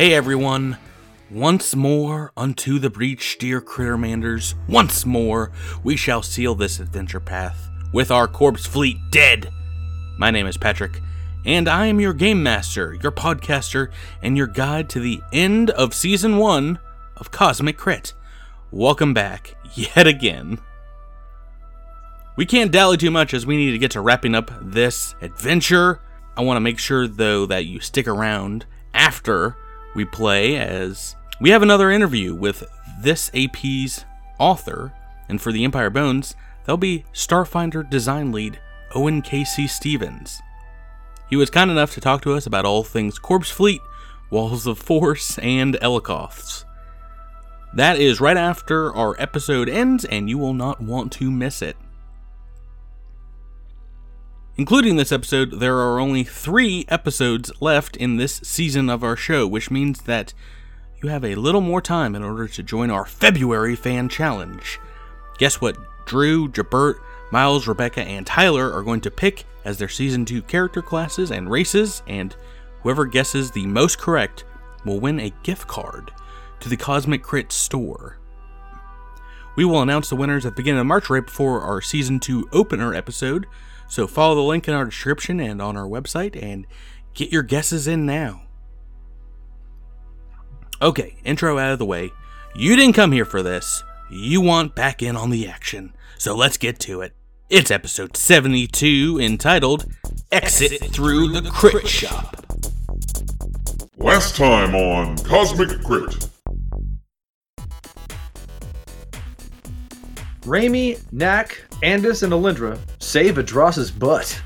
Hey everyone! Once more unto the breach, dear Crittermanders. Once more we shall seal this adventure path with our corpse fleet dead. My name is Patrick, and I am your game master, your podcaster, and your guide to the end of season one of Cosmic Crit. Welcome back, yet again. We can't dally too much as we need to get to wrapping up this adventure. I want to make sure, though, that you stick around after we play, as we have another interview with this AP's author. And for the Empire Bones, that'll be Starfinder design lead Owen K.C. Stephens. He was kind enough to talk to us about all things Corpse Fleet, Walls of Force, and Elikoths. That is right after our episode ends, and you will not want to miss it. Including this episode, there are only three episodes left in this season of our show, which means that you have a little more time in order to join our February fan challenge. Guess what? Drew, Jabert, Miles, Rebecca, and Tyler are going to pick as their season 2 character classes and races, and whoever guesses the most correct will win a gift card to the Cosmic Crit store. We will announce the winners at the beginning of March right before our season 2 opener episode, so follow the link in our description and on our website and get your guesses in now. Okay, intro out of the way. You didn't come here for this. You want back in on the action. So let's get to it. It's episode 72 entitled Exit Through the Crit Shop. Last time on Cosmic Crit. Raimi, Knack, Andis, and Alindra save Adras's butt.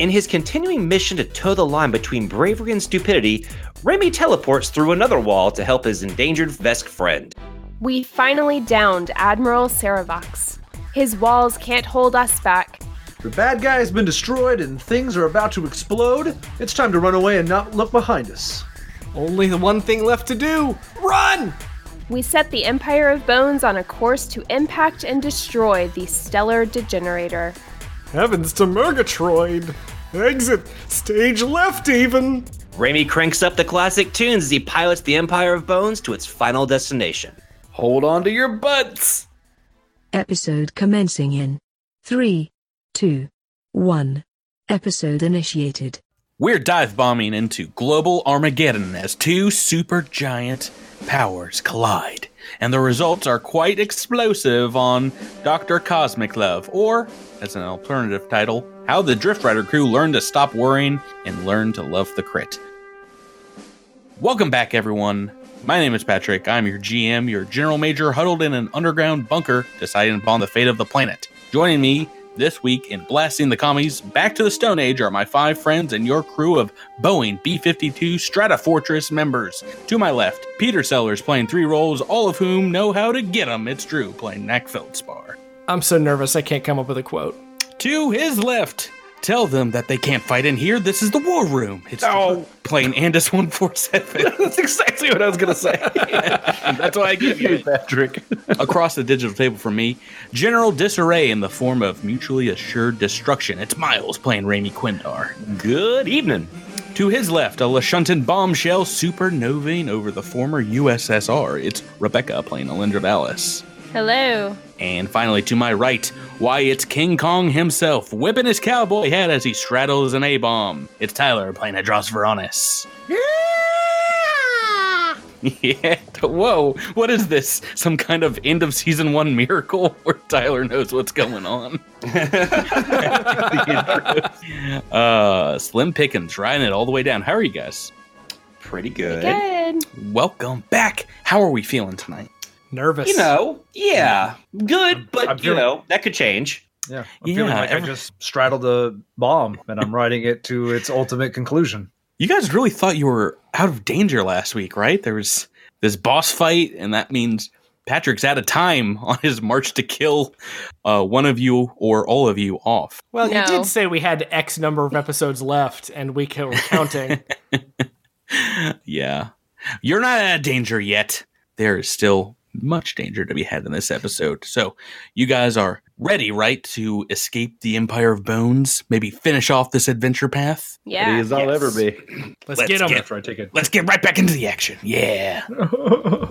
In his continuing mission to toe the line between bravery and stupidity, Remy teleports through another wall to help his endangered Vesk friend. We finally downed Admiral Saravax. His walls can't hold us back. The bad guy has been destroyed and things are about to explode. It's time to run away and not look behind us. Only the one thing left to do run! We set the Empire of Bones on a course to impact and destroy the stellar degenerator. Heavens to Murgatroyd! Exit stage left, even! Remy cranks up the classic tunes as he pilots the Empire of Bones to its final destination. Hold on to your butts! Episode commencing in 3, 2, 1. Episode initiated. We're dive bombing into global Armageddon as two super giant powers collide, and the results are quite explosive on Dr. Cosmic Love, or, as an alternative title, How the Drift Rider crew learned to stop worrying and learn to love the crit. Welcome back, everyone. My name is Patrick. I'm your GM, your general major, huddled in an underground bunker, deciding upon the fate of the planet. Joining me this week in blasting the commies back to the Stone Age are my five friends and your crew of Boeing B 52 Stratofortress members. To my left, Peter Sellers playing three roles, all of whom know how to get 'em. It's Drew playing Knack Feldspar. I'm so nervous I can't come up with a quote. To his left, tell them that they can't fight in here. This is the war room. It's Oh. playing Andis 147. That's exactly what I was gonna say. That's why I give you Patrick. across the digital table from me. General disarray in the form of mutually assured destruction. It's Miles playing Raimi Quindar. Good evening. To his left, a Lashunton bombshell supernovaing over the former USSR. It's Rebecca playing Alindra Vallis. Hello. And finally, to my right, why, it's King Kong himself, whipping his cowboy hat as he straddles an A bomb. It's Tyler playing Hadros Veronis. Yeah. Whoa. What is this? Some kind of end of season one miracle where Tyler knows what's going on? uh, Slim Pickens riding it all the way down. How are you guys? Pretty good. Good. Welcome back. How are we feeling tonight? Nervous. You know, yeah, good, but I'm you feeling- know that could change. Yeah, I'm feeling like every- I just straddled a bomb and I'm riding it to its ultimate conclusion. You guys really thought you were out of danger last week, right? There was this boss fight, and that means Patrick's out of time on his march to kill uh, one of you or all of you off. Well, you did say we had X number of episodes left, and we ca- were counting. yeah. You're not out of danger yet. There is still much danger to be had in this episode. So, you guys are ready, right, to escape the Empire of Bones? Maybe finish off this adventure path? Yeah. It is I'll yes. ever be. Let's, Let's get them. get- That's right, take it. Let's get right back into the action. Yeah.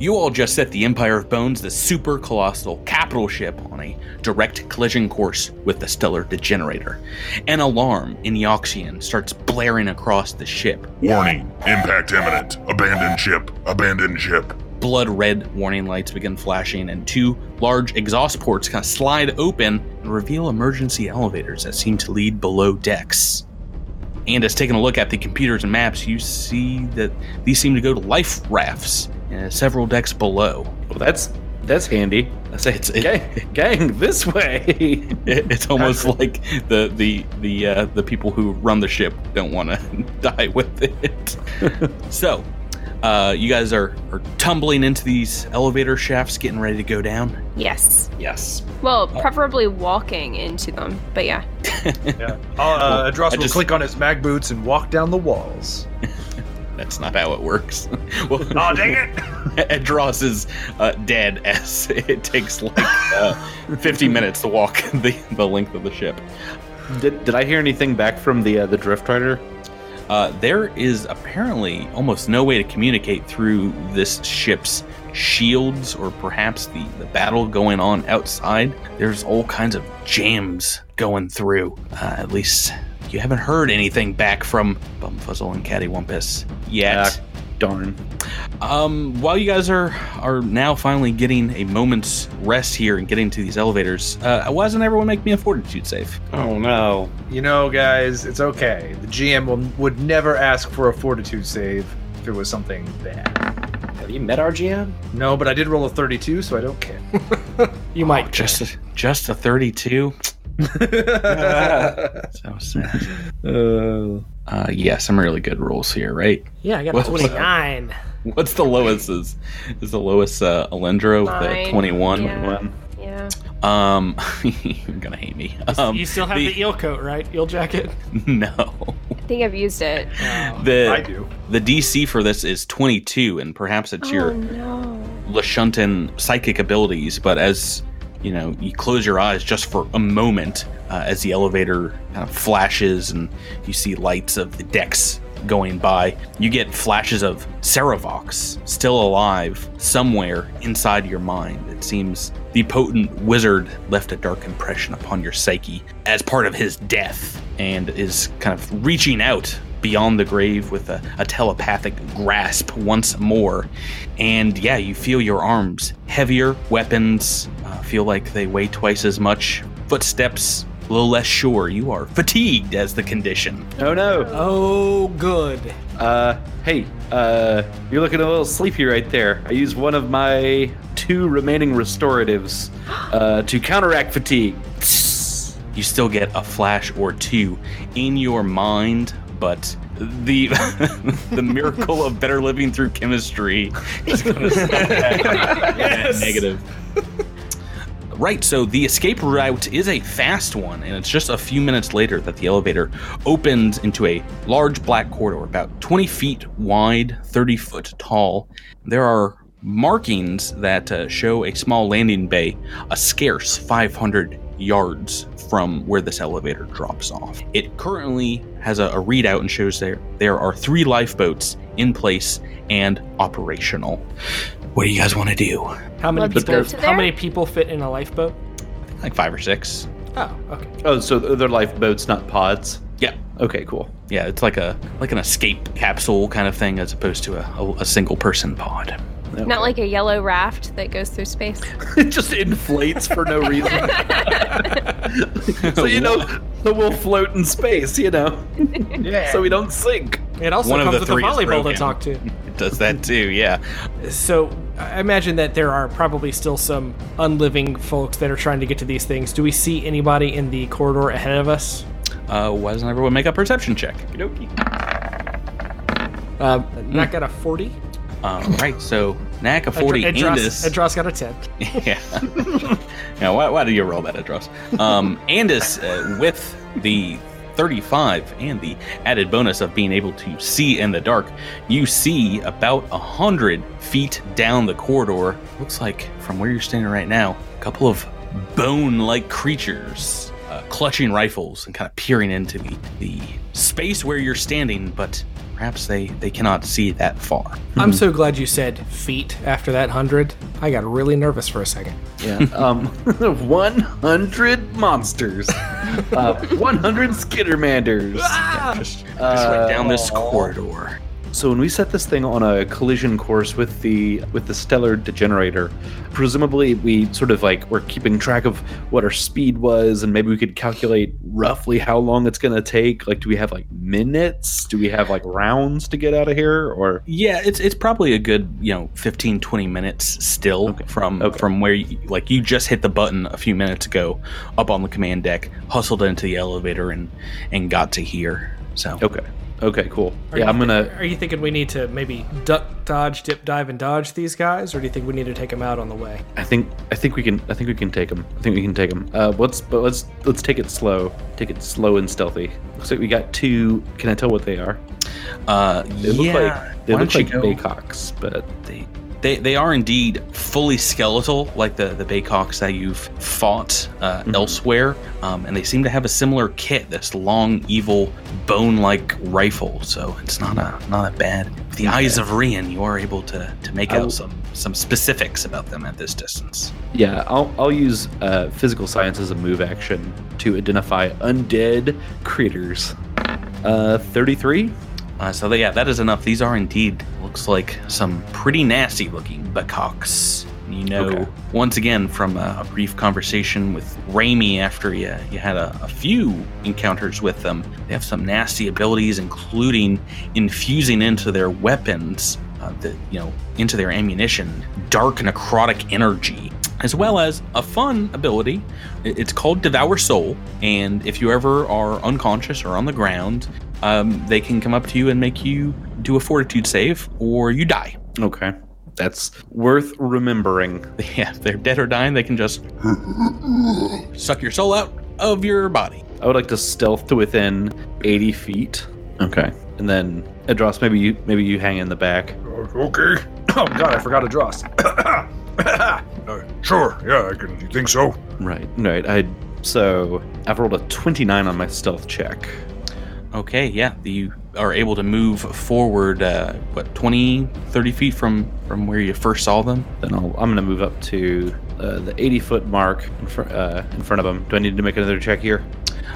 You all just set the Empire of Bones, the super colossal capital ship, on a direct collision course with the stellar degenerator. An alarm in Eoxian starts blaring across the ship. Warning, impact imminent. Abandon ship, Abandon ship. Blood red warning lights begin flashing, and two large exhaust ports kind of slide open and reveal emergency elevators that seem to lead below decks. And as taking a look at the computers and maps, you see that these seem to go to life rafts uh, several decks below. Well, that's that's handy. I say it's it, Gang, gang this way. it- it's almost like the the the uh, the people who run the ship don't want to die with it. so, uh, you guys are are tumbling into these elevator shafts, getting ready to go down. Yes. Yes. Well, preferably walking into them, but yeah. Yeah. Uh, Adros will just- click on his mag boots and walk down the walls. That's not how it works. well, Oh, dang it! Edros is uh, dead as it takes like uh, 50 minutes to walk the, the length of the ship. did, did I hear anything back from the uh, the Drift Rider? Uh, there is apparently almost no way to communicate through this ship's shields or perhaps the, the battle going on outside. There's all kinds of jams going through. Uh, at least you haven't heard anything back from Bumfuzzle and Cattywampus yet. Ah, darn. Um, while you guys are are now finally getting a moment's rest here and getting to these elevators, uh, why doesn't everyone make me a fortitude save? Oh no. You know, guys, it's okay. The GM will, would never ask for a fortitude save if it was something bad. Have you met our GM? No, but I did roll a 32, so I don't care. You might Just a, just a thirty-two. So sad. Uh, Uh, yeah, some really good rolls here, right? Yeah, I got a What- 29. What's the lowest? Is is the lowest uh, Alendro with Mine, the twenty-one? yeah. Yeah. Um, you're gonna hate me. Um, you still have the, eel coat, right? Eel jacket? no. I think I've used it. The I do. the DC for this is twenty-two, and perhaps it's Oh your no. Lashuntan psychic abilities, but as you know, you close your eyes just for a moment uh, as the elevator kind of flashes and you see lights of the decks going by. You get flashes of Seravox still alive somewhere inside your mind. It seems the potent wizard left a dark impression upon your psyche as part of his death and is kind of reaching out beyond the grave with a, a telepathic grasp once more. And yeah, you feel your arms heavier, weapons uh, feel like they weigh twice as much, footsteps a little less sure. You are fatigued as the condition. Oh no. Oh, good. Uh, hey, uh, you're looking a little sleepy right there. I used one of my two remaining restoratives uh, to counteract fatigue. You still get a flash or two in your mind, but the the miracle of better living through chemistry is going to stop that negative. Right, so the escape route is a fast one, and it's just a few minutes later that the elevator opens into a large black corridor, about 20 feet wide, 30 foot tall. There are markings that uh, show a small landing bay, a scarce 500 yards from where this elevator drops off. It currently has a, a readout and shows there there are three lifeboats in place and operational. What do you guys want to do? How many Let's people? to How there. many people fit in a lifeboat? Like five or six. Oh, okay. Oh, so they're lifeboats, not pods. Yeah. Okay, cool. Yeah, it's like a like an escape capsule kind of thing as opposed to a, a, a single person pod. Not like a yellow raft that goes through space. it just inflates for no reason. so you know, so we'll float in space. You know, Yeah. so we don't sink. It also One of comes the with a three is volleyball to talk to. It does that too, yeah. So I imagine that there are probably still some unliving folks that are trying to get to these things. Do we see anybody in the corridor ahead of us? Uh, why doesn't everyone make a perception check? Uh, Not got a 40. Um, right, so Knack a 40 Edros, Andis. Edros got a 10. yeah. now, why, why do you roll that, Edros? Um, Andis, uh, with the 35 and the added bonus of being able to see in the dark, you see about a hundred feet down the corridor. Looks like from where you're standing right now, a couple of bone-like creatures uh, clutching rifles and kind of peering into the, the space where you're standing, but perhaps they, they cannot see that far. I'm so glad you said feet after that hundred. I got really nervous for a second. Yeah. Um, 100 monsters. Uh, 100 Skittermanders. Just right down this corridor. So when we set this thing on a collision course with the with the stellar degenerator, presumably we sort of like we're keeping track of what our speed was, and maybe we could calculate roughly how long it's gonna take. Like, do we have like minutes? Do we have like rounds to get out of here? Or Yeah, it's it's probably a good, you know, 15 20 minutes still from Okay. from where you like you just hit the button a few minutes ago up on the command deck, hustled into the elevator and and got to here. So okay, okay, cool. Are yeah, you I'm gonna. thi- Are you thinking we need to maybe duck, dodge, dip, dive, and dodge these guys, or do you think we need to take them out on the way? I think I think we can I think we can take them. I think we can take them. Uh, let's but let's let's take it slow. Take it slow and stealthy. Looks like we got two. Can I tell what they are? uh They look like they why look like you go- baycocks, but they they, they are indeed fully skeletal, like the, the Baycocks that you've fought uh, elsewhere, um, and they seem to have a similar kit. This long, evil, bone-like rifle. So it's not a not a bad. With the eyes of Rian, you are able to to make I out some some specifics about them at this distance. Yeah, I'll, I'll use uh, physical science as a move action to identify undead creatures. Uh, 33? Uh, so yeah, that is enough. These are indeed looks like some pretty nasty looking Baycocks. You know, Okay. once again from a, a brief conversation with Raimi after you you had a, a few encounters with them, they have some nasty abilities, including infusing into their weapons, uh, the you know into their ammunition, dark necrotic energy. As well as a fun ability. It's called Devour Soul, and if you ever are unconscious or on the ground, um, they can come up to you and make you do a fortitude save, or you die. Okay. That's worth remembering. Yeah, if they're dead or dying, they can just suck your soul out of your body. I would like to stealth to within 80 feet. Okay. And then, Adros, maybe you maybe you hang in the back. Okay. Oh god, I forgot Adros. Uh, sure, yeah, I can. You think so? Right. Right. I so I've rolled a 29 on my stealth check. Okay, yeah, you are able to move forward, uh, what, 20, 30 feet from, from where you first saw them? Then I'll, I'm going to move up to uh, the 80 foot mark in, fr- uh, in front of them. Do I need to make another check here?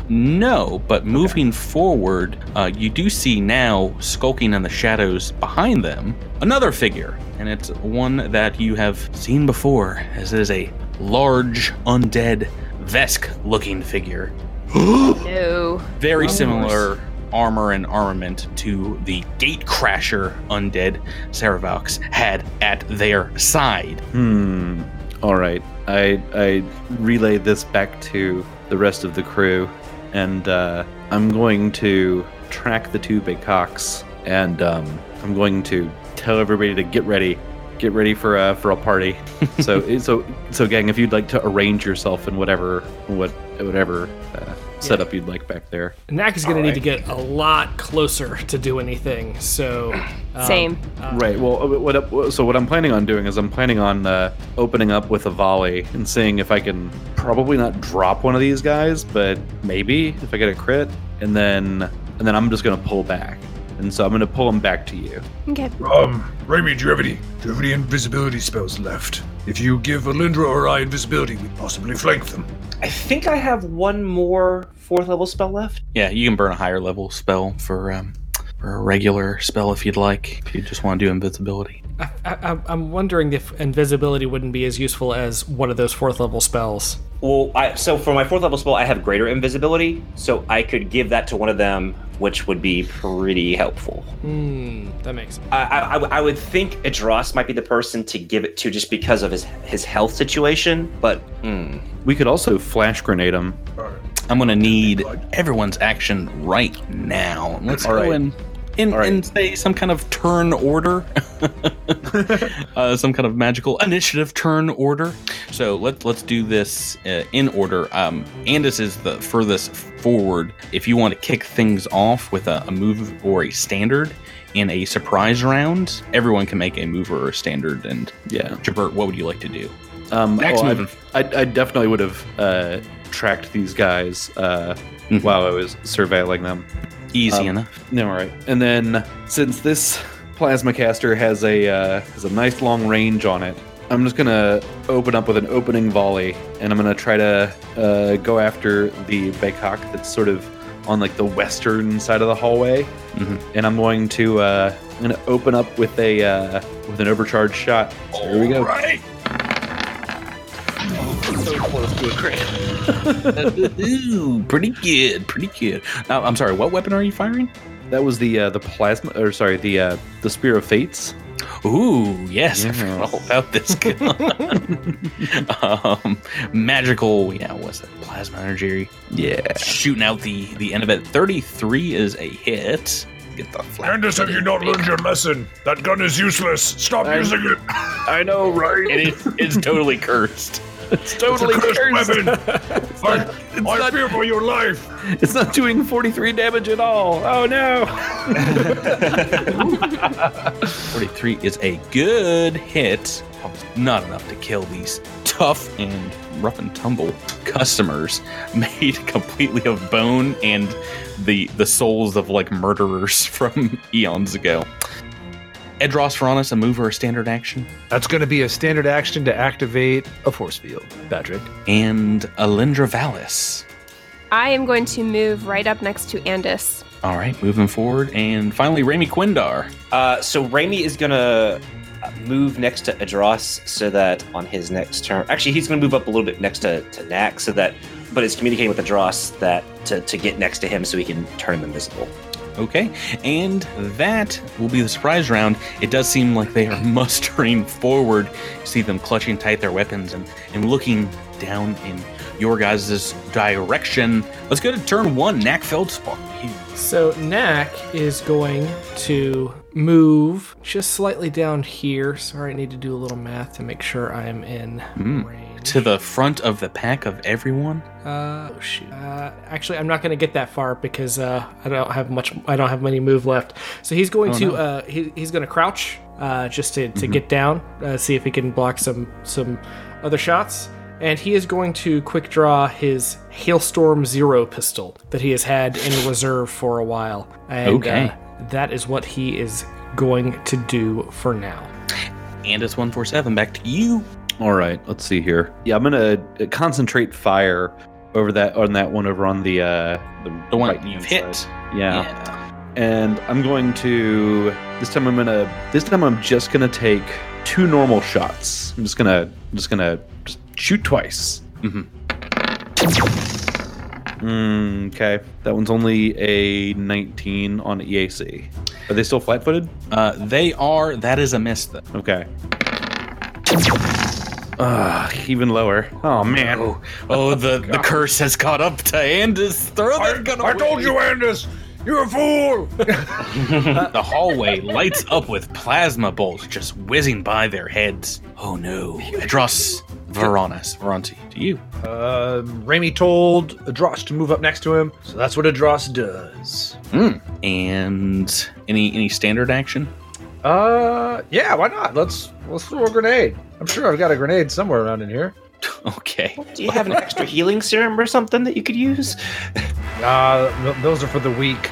No, but moving forward, uh, you do see now, skulking in the shadows behind them, another figure. And it's one that you have seen before, as it is a large, undead, Vesk looking figure. No. Very similar armor and armament to the Gatecrasher undead Saravox had at their side. Hmm. All right. I I relay this back to the rest of the crew, and uh, I'm going to track the two big cocks, and um, I'm going to tell everybody to get ready, get ready for a for a party. so so so, gang, if you'd like to arrange yourself in whatever what whatever uh, setup you'd like back there. Knack is going to need to get a lot closer to do anything. So um, Same. Right. Well, uh, what, what so what I'm planning on doing is I'm planning on uh, opening up with a volley and seeing if I can probably not drop one of these guys, but maybe if I get a crit, and then and then I'm just gonna pull back. And so I'm gonna pull them back to you. Okay. Um, Raimi, do you have any? Do you have any invisibility spells left? If you give Alindra or I invisibility, we possibly flank them. I think I have one more fourth level spell left. Yeah, you can burn a higher level spell for um, for a regular spell if you'd like. If you just want to do invisibility. I, I, I'm wondering if invisibility wouldn't be as useful as one of those fourth level spells. Well, I, so for my fourth level spell, I have greater invisibility, so I could give that to one of them, which would be pretty helpful. Hmm, that makes sense. I, I, I would think Idros might be the person to give it to just because of his his health situation, but hmm. We could also flash grenade them. I'm gonna need everyone's action right now. Let's All go right. and in, right. in say some kind of turn order, uh, some kind of magical initiative turn order. So let's let's do this uh, in order. Um, Andis is the furthest forward. If you want to kick things off with a, a move or a standard in a surprise round, everyone can make a move or a standard. And Yeah. Jabert, what would you like to do? Um, Next oh, I- I, I definitely would have uh, tracked these guys uh, Mhm. while I was surveilling them. Easy Um, enough. No, all right. And then since this plasma caster has a uh, has a nice long range on it, I'm just gonna open up with an opening volley, and I'm gonna try to uh, go after the Baycock that's sort of on like the western side of the hallway, Mhm. and I'm going to uh, I'm gonna open up with a uh, with an overcharge shot. So here we go. Ooh, pretty good, pretty good. Now, I'm sorry. What weapon are you firing? That was the uh, the plasma, or sorry, the uh, the spear of fates. Ooh, yes, I forgot all about this gun. um, magical, yeah, what's that? Plasma energy. Yeah. Shooting out the the end of it. Thirty-three is a hit. Get the flat. Andis, have you not learned your lesson? That gun is useless. Stop I'm- using it. I know, right? It is. It's totally cursed. It's It's totally cursed cursed. weapon. I, I fear for your life. It's not doing 43 damage at all. Oh no. Forty-three is a good hit. Not enough to kill these tough and rough and tumble customers made completely of bone and the the souls of like murderers from eons ago. Edros Veronis, a move or a standard action, That's going to be a standard action to activate a force field, Patrick. and Alindra Valis. I am going to move right up next to Andis. All right, moving forward, and finally Rami Quindar. Uh, so Raimi is gonna uh, move next to Adros so that on his next turn, actually he's gonna move up a little bit next to, to Knack so that, but is communicating with Adros that to, to get next to him so he can turn him invisible. Okay, and that will be the surprise round. It does seem like they are mustering forward. You see them clutching tight their weapons and, and looking down in your guys' direction. Let's go to turn one. Knack Feldspar. So Knack is going to move just slightly down here. Sorry, I need to do a little math to make sure I am in Hmm. range. To the front of the pack of everyone. Uh, oh shoot. Uh, actually, I'm not going to get that far because uh, I don't have much. I don't have many move left. So he's going Oh, to. no. Uh, he, he's going to crouch uh, just to, to Mhm. get down, uh, see if he can block some some other shots. And he is going to quick draw his Hailstorm Zero pistol that he has had in reserve for a while. And, Okay. Uh, that is what he is going to do for now. And it's 147. Back to you. All right, let's see here. Yeah, I'm gonna uh, concentrate fire over that on that one over on the uh the, The one right-hand you've hit. side. Yeah. and I'm going to this time I'm gonna this time I'm just gonna take two normal shots. I'm just gonna I'm just gonna just shoot twice. Mm-hmm. Mm, okay, that one's only a 19 on EAC. Are they still flat-footed? Uh, they are. That is a miss, though. Okay. Ugh, even lower. Oh man. Oh, oh the, the curse has caught up to Andis. Throw I, that gun I told you, Andis. You're a fool. the hallway lights up with plasma bolts just whizzing by their heads. Oh no. Edros Veronis. Veronti, to you. Uh, Rami told Adros to move up next to him, so that's what Adros does. Hmm. And any any standard action? Uh, yeah, why not? Let's let's throw a grenade. I'm sure I've got a grenade somewhere around in here. Okay. Do you have an extra healing serum or something that you could use? Uh, those are for the weak.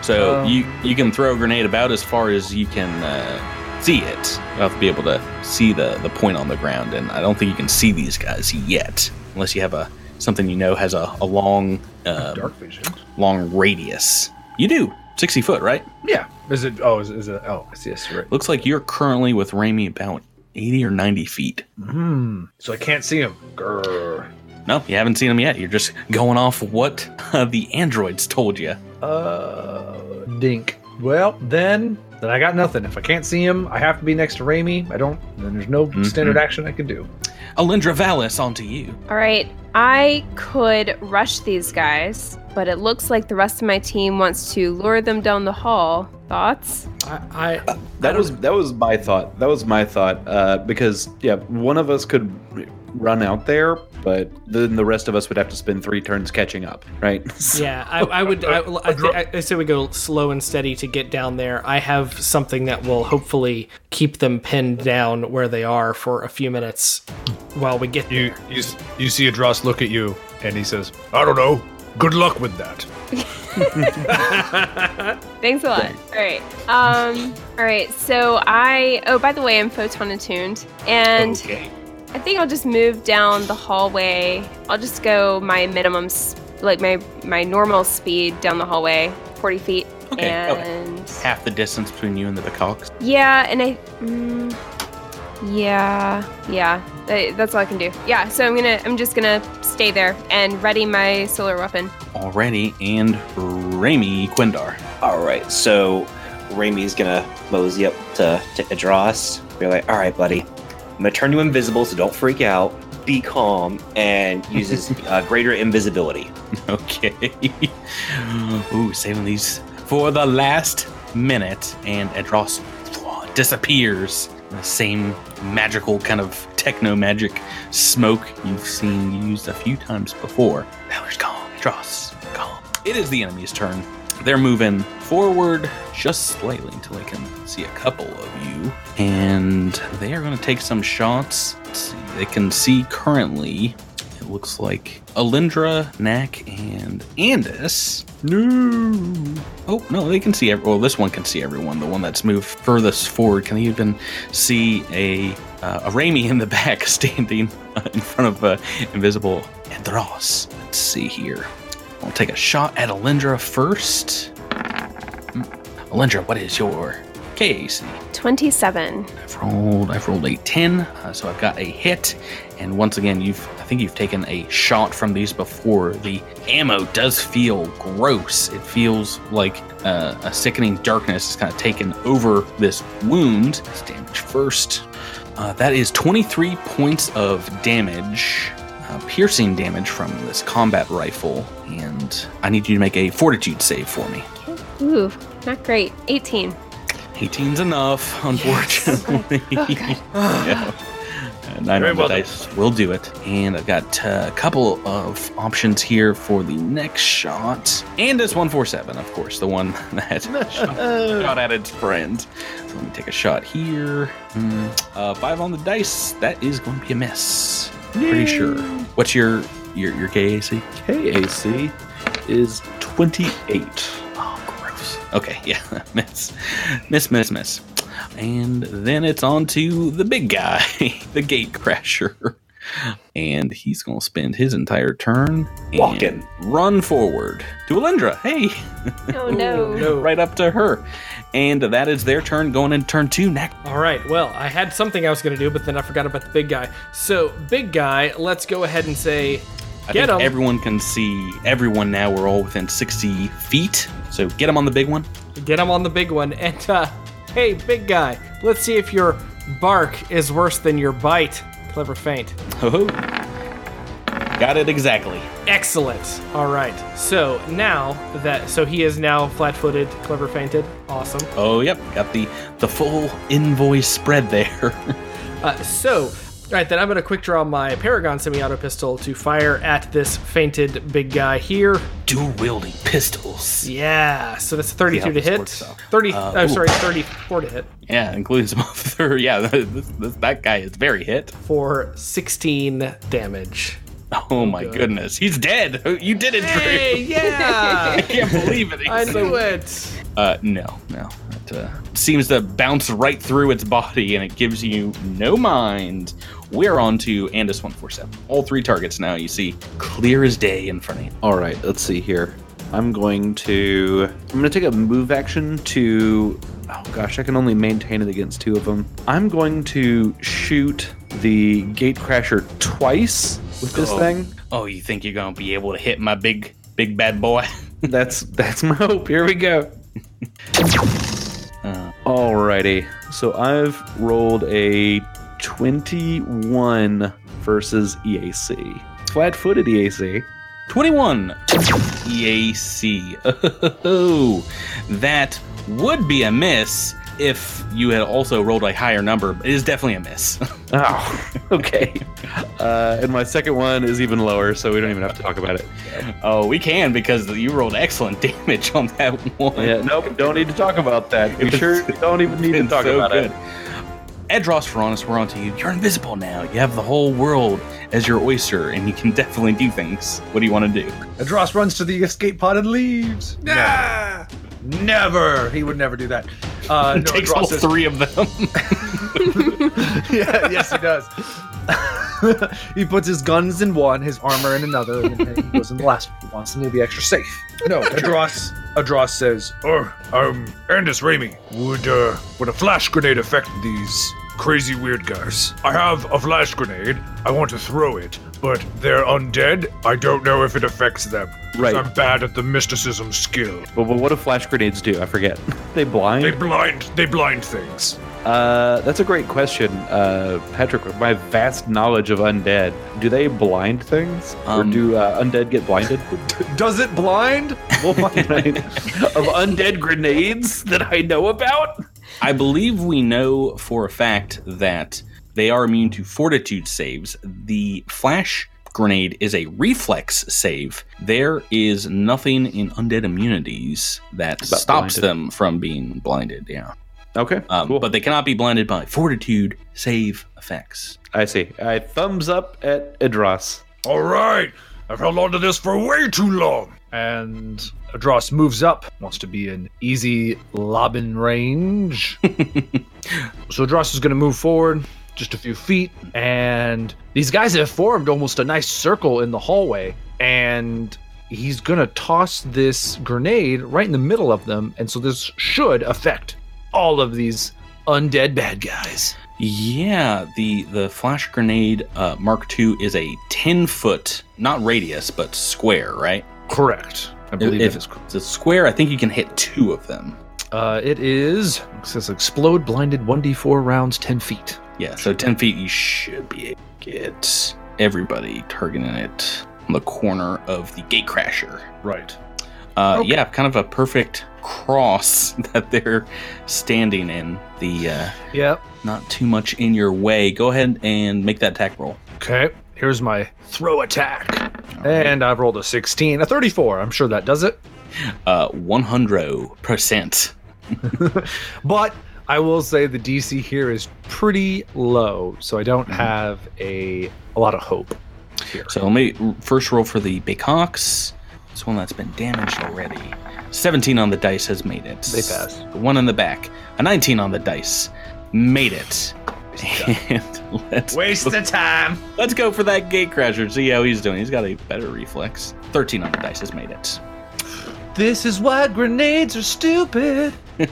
So Um, you you can throw a grenade about as far as you can uh, see it. You have to be able to see the the point on the ground, and I don't think you can see these guys yet, unless you have a something you know has a, a long uh, Dark vision. long radius. You do sixty foot, right? Yeah. Is it? Oh, is, is it? Oh, yes, yes, you're right. Looks like you're currently with Raimi about eighty or ninety feet. Hmm. So I can't see him. Grr. No, you haven't seen him yet. You're just going off what uh, the androids told you. Uh, dink. Well, then, then I got nothing. If I can't see him, I have to be next to Rami. I don't. Then there's no Mhm. standard action I can do. Alindra Valis, onto you. All right, I could rush these guys, but it looks like the rest of my team wants to lure them down the hall. Thoughts? I, I That was that was my thought. That was my thought. Uh, because yeah, one of us could run out there, but then the rest of us would have to spend three turns catching up, right? yeah, I, I would. I, I, thi- I, I say we go slow and steady to get down there. I have something that will hopefully keep them pinned down where they are for a few minutes while we get You there. you you see Adros look at you, and he says, "I don't know. Good luck with that." Thanks a lot. All right. Um. All right. So I. Oh, by the way, I'm photon attuned, and Okay. I think I'll just move down the hallway. I'll just go my minimum, like my my normal speed down the hallway, 40 feet. Okay, okay. And Half the distance between you and the Bacocks. yeah, and I. Mm, yeah, yeah. That's all I can do. Yeah. So I'm gonna. I'm just gonna stay there and ready my solar weapon. Already, and Raimi Quindar. All right, so Raimi's gonna mosey up to, to Idros. Be like, all right, buddy, I'm gonna turn you invisible, so don't freak out. Be calm, and uses uh, greater invisibility. Okay. Ooh, saving these for the last minute, and Edros disappears. The same magical kind of techno magic smoke you've seen used a few times before. Valor's gone. Edros gone. It is the enemy's turn. They're moving forward just slightly until I can see a couple of you. And they are going to take some shots. They can see currently it looks like Alindra, Knack, and Andis. No. Oh no, they can see. Every, well, this one can see everyone. The one that's moved furthest forward can even see a uh, a Raimi in the back standing uh, in front of uh, invisible Andros. Let's see here. I'll take a shot at Alindra first. Hmm. Alindra, what is your KAC? 27. I've rolled. I've rolled a ten, uh, so I've got a hit. And once again, you've. I think you've taken a shot from these before. The ammo does feel gross. It feels like uh, a sickening darkness is kind of taken over this wound. Let's damage first. Uh, that is 23 points of damage, uh, piercing damage from this combat rifle. And I need you to make a fortitude save for me. Ooh, not great. 18. 18's enough, unfortunately. yeah. Uh, Nine Very on the well done. dice will do it. And I've got uh, a couple of options here for the next shot. And it's 147, of course, the one that shot, shot at its friend. So let me take a shot here. Mm, uh, five on the dice. That is going to be a miss. Pretty sure. What's your your your KAC? KAC is 28. Oh, gross. Okay, yeah, miss, miss, miss, miss. And then it's on to the big guy, the gate crasher. And he's going to spend his entire turn and Walking. run forward to Alindra. Hey, Oh no. right up to her. And that is their turn going into turn two next. All right. Well, I had something I was going to do, but then I forgot about the big guy. So, big guy, let's go ahead and say, I Get think 'em. everyone can see everyone now. We're all within 60 feet. So get him on the big one. get him on the big one. And, uh, hey, big guy, let's see if your bark is worse than your bite. Clever feint. Ho-ho. Got it exactly. Excellent. All right. So now that so he is now flat-footed, clever feinted. Awesome. Oh, yep. Got the the full invoice spread there. Uh, so, all right, then I'm going to quick draw my Paragon semi-auto pistol to fire at this feinted big guy here. Dual wielding pistols. Yeah, so that's 32 how to hit. out. 30. Uh, oh, sorry, 34 to hit Yeah, including some other. Yeah, this, this, that guy is very hit. for 16 damage. Oh my good. goodness, he's dead. You did it, Drew. Hey, yeah! I can't believe it. I knew it. Uh, no, no. It uh, seems to bounce right through its body, and it gives you no mind. We're on to Andis 147. All three targets now. You see clear as day in front of you. All right, let's see here. I'm going to I'm going to take a move action to oh gosh, I can only maintain it against two of them. I'm going to shoot the gate crasher twice with this Oh. thing. Oh, you think you're gonna be able to hit my big, big bad boy? That's that's my hope. Here we go. Uh, Alrighty. So I've rolled a 21 versus EAC. Flat-footed E EAC. 21 EAC. Oh, that would be a miss if you had also rolled a higher number. It is definitely a miss. Oh, okay. Uh, and my second one is even lower, so we don't even have to talk about it. oh, we can because you rolled excellent damage on that one. Yeah, nope, don't need to talk about that. We It's- sure don't even need to talk so about good. it. Edros Veronis, we're on to you. You're invisible now. You have the whole world as your oyster, and you can definitely do things. What do you want to do? Adros runs to the escape pod and leaves. Nah! Never. He would never do that. Uh, no, Takes Adros all says- three of them. yeah, yes, he does. he puts his guns in one, his armor in another, and then he goes in the last one. He wants them to be extra safe. No, Adros. Adros says, Oh, um, Andis Raimi, would, uh, would a flash grenade affect these crazy weird guys? I have a flash grenade. I want to throw it, but they're undead. I don't know if it affects them. 'cause Right. I'm bad at the mysticism skill. Well, but what do flash grenades do? I forget. they blind? They blind, they blind things. Uh, that's a great question, uh, Patrick. With my vast knowledge of undead, do they blind things, Um, or do uh, undead get blinded? Does it blind? Well, blind of undead grenades that I know about. I believe we know for a fact that they are immune to fortitude saves. The flash grenade is a reflex save. There is nothing in undead immunities that About stops blinded. them from being blinded. Yeah, Okay, um, cool. but they cannot be blinded by fortitude save effects. I see. I thumbs up at Idros. All right, I've held on to this for way too long. And Adros moves up, wants to be in easy lobbing range. so Adros is going to move forward just a few feet, and these guys have formed almost a nice circle in the hallway, and he's going to toss this grenade right in the middle of them, and so this should affect all of these undead bad guys. Yeah, the the flash grenade uh, Mark II is a ten foot, not radius, but square, right? Correct. I believe if it is. it's a square, I think you can hit two of them. Uh, it is. It says explode blinded 1d4 rounds 10 feet. Yeah, so 10 feet, you should be able to get everybody targeting it on the corner of the gate crasher. Right. Uh, Okay. Yeah, kind of a perfect cross that they're standing in. The uh, Yep. not too much in your way. Go ahead and make that attack roll. Okay. Here's my throw attack. And I've rolled a 16, a 34. I'm sure that does it. Uh, 100%. But I will say the DC here is pretty low, so I don't mm-hmm. have a a lot of hope here. So let me first roll for the Big Hawks. This one that's been damaged already. 17 on the dice has made it. They pass. The one in the back. A 19 on the dice. Made it. And let's Waste the time. let's go for that gate crasher. See how he's doing. He's got a better reflex. 13 on the dice has made it. This is why grenades are stupid.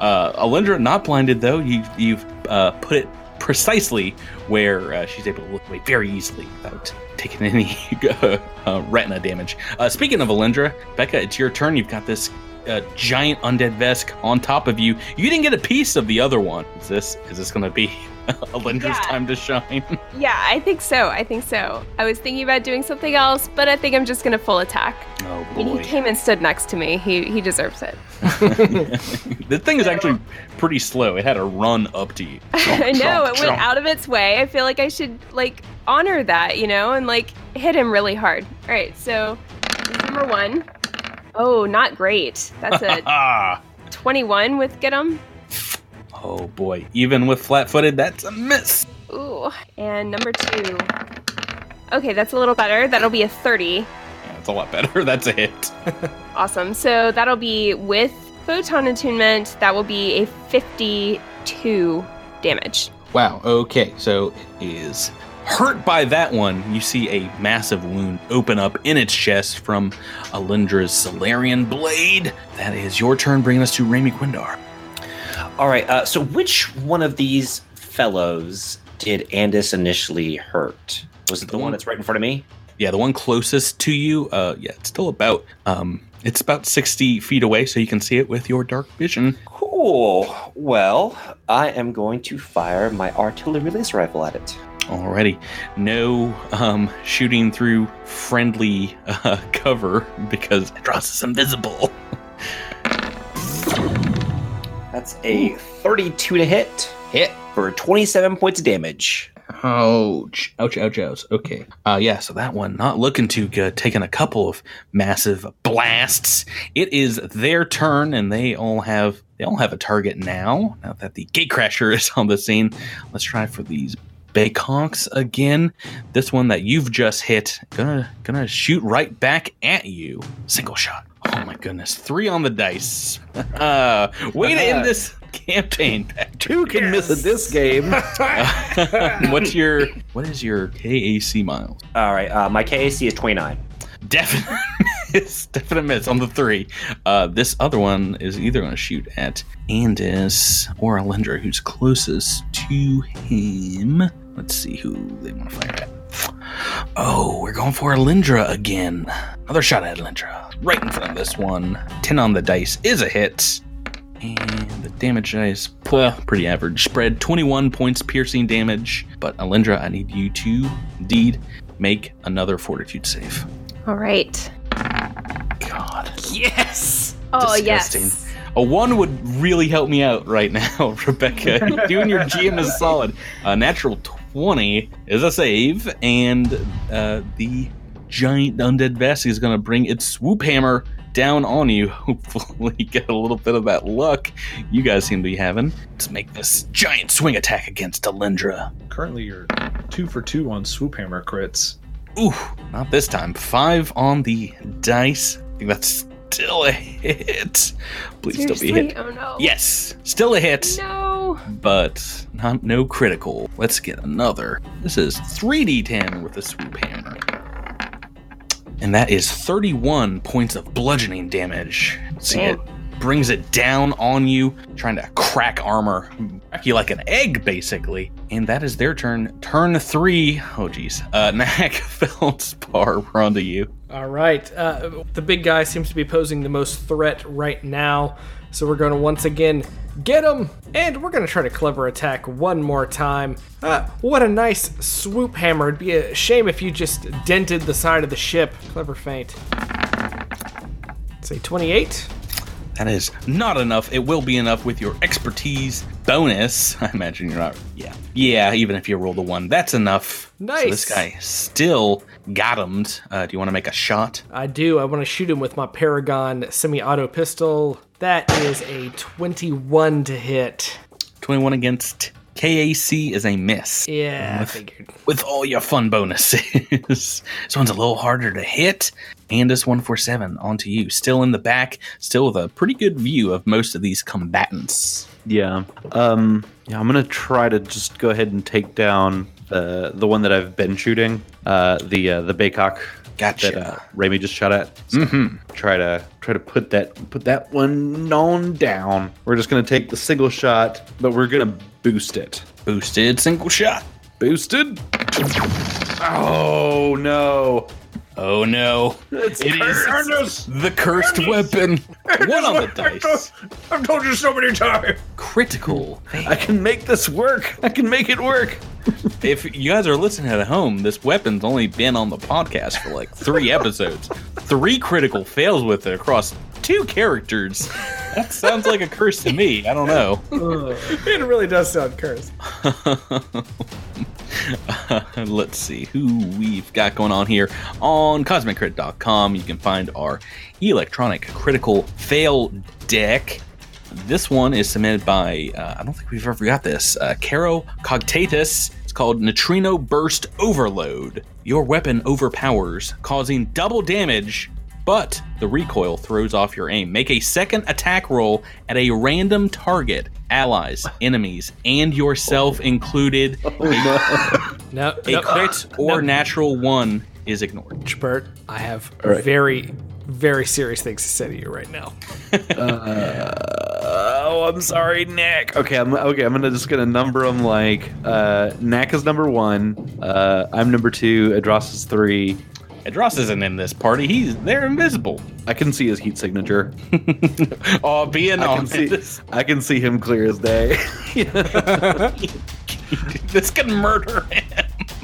Uh, Alindra not blinded though. You you've uh, put it precisely where uh, she's able to look away very easily without taking any uh, retina damage. Uh, speaking of Alindra, Becca, it's your turn. You've got this uh, giant undead Vesk on top of you. You didn't get a piece of the other one. Is this is this going to be Alindra's Yeah. time to shine? Yeah, I think so. I think so. I was thinking about doing something else, but I think I'm just gonna full attack. oh I mean, he came and stood next to me. He he deserves it. the thing is actually pretty slow. It had a run up to you. I know it went out of its way. I feel like I should like honor that, you know, and like hit him really hard. All right, so number one. Oh, not great. That's a Ah. 21 with get him. Oh boy, even with flat-footed, that's a miss. Ooh, and number two. Okay, that's a little better. That'll be a 30. Yeah, it's a lot better. That's a hit. Awesome. So that'll be with photon attunement. That will be a 52 damage. Wow. Okay, so it is hurt by that one. You see a massive wound open up in its chest from Alindra's Solarian blade. That is your turn, bringing us to Raimi Quindar. All right. Uh, so, which one of these fellows did Andis initially hurt? Was it the one that's right in front of me? Yeah, the one closest to you. Uh, yeah, it's still about um, it's about sixty feet away, so you can see it with your dark vision. Cool. Well, I am going to fire my artillery laser rifle at it. Alrighty. No um, shooting through friendly uh, cover because Dross is invisible. That's a 32 to hit. Hit for 27 points of damage. Ouch. Ouch, ouch, ouch. Okay. Uh, yeah, so that one not looking too good. Taking a couple of massive blasts. It is their turn, and they all have they all have a target now. Now that the gatecrasher is on the scene. Let's try for these Bayconks again. This one that you've just hit, gonna gonna shoot right back at you. Single shot. Oh my goodness. Three on the dice. Uh, way to end this campaign, Patrick. Two can miss at this game. What's your what is your KAC miles? All right, uh, my KAC is 29. Definite miss. Definite miss on the three. Uh, this other one is either going to shoot at Andis or Alindra, who's closest to him. Let's see who they want to fire at. Oh, we're going for Alindra again. Another shot at Alindra. Right in front of this one. 10 on the dice is a hit. And the damage dice, well, pretty average spread. 21 points piercing damage. But Alindra, I need you to indeed make another fortitude save. All right. God. Yes. Oh Disgusting. yes. A one would really help me out right now, Rebecca. Doing your GM is solid. A natural 20 is a save, and uh, the giant undead Vesk is going to bring its swoop hammer down on you. Hopefully, get a little bit of that luck you guys seem to be having. Let's make this giant swing attack against Alindra. Currently, you're two for two on swoop hammer crits. Ooh, not this time. Five on the dice. I think that's still a hit. Please still be hit. Oh no. Yes, still a hit. No. but not no critical. Let's get another. This is 3d10 with a swoop hammer. And that is 31 points of bludgeoning damage. See, it brings it down on you, trying to crack armor, crack you like an egg, basically. And that is their turn. Turn three. Oh, geez. Uh, Knack, Feldspar, we're on to you. All right. Uh, the big guy seems to be posing the most threat right now. So we're going to once again get him. And we're going to try to clever attack one more time. Uh, what a nice swoop hammer. It'd be a shame if you just dented the side of the ship. Clever feint. Say 28. That is not enough. It will be enough with your expertise bonus. I imagine you're not. Yeah. Yeah, even if you roll the one, that's enough. So Nice. this guy still got him. Uh, do you want to make a shot? I do. I want to shoot him with my Paragon semi auto pistol. That is a 21 to hit. 21 against KAC is a miss. Yeah, I figured. With all your fun bonuses. this one's a little harder to hit. Andis 147 onto you. Still in the back, still with a pretty good view of most of these combatants. Yeah. Um. Yeah. I'm gonna try to just go ahead and take down the the one that I've been shooting. Uh. The uh, the Baycock Gotcha. that uh, Rami just shot at. mm-hmm. Try to try to put that put that one on down. We're just gonna take the single shot, but we're gonna boost it. Boosted single shot. Boosted. Oh no! Oh no. It's It is Ernest! the cursed weapon. One on the dice. I've told you so many times. Critical. I can make this work. I can make it work. If you guys are listening at home, this weapon's only been on the podcast for like three episodes. Three critical fails with it across two characters. That sounds like a curse to me. I don't know. It really does sound cursed. Let's see who we've got going on here on CosmicCrit.com. You can find our electronic critical fail deck. This one is submitted by, uh, I don't think we've ever got this, uh, Caro Cogtatus. It's called Neutrino Burst Overload. Your weapon overpowers, causing double damage, but the recoil throws off your aim. Make a second attack roll at a random target, allies, enemies, and yourself included. No, A no, crit or natural one is ignored. Bert, I have right. very, very serious things to say to you right now. Oh, I'm sorry, Nick. Okay, I'm okay. I'm gonna just gonna number them like uh, Knack is number one. Uh, I'm number two. Adros is three. Adros isn't in this party. He's they're invisible. I can see his heat signature. oh, being I can on see. I can see him clear as day. this can murder him.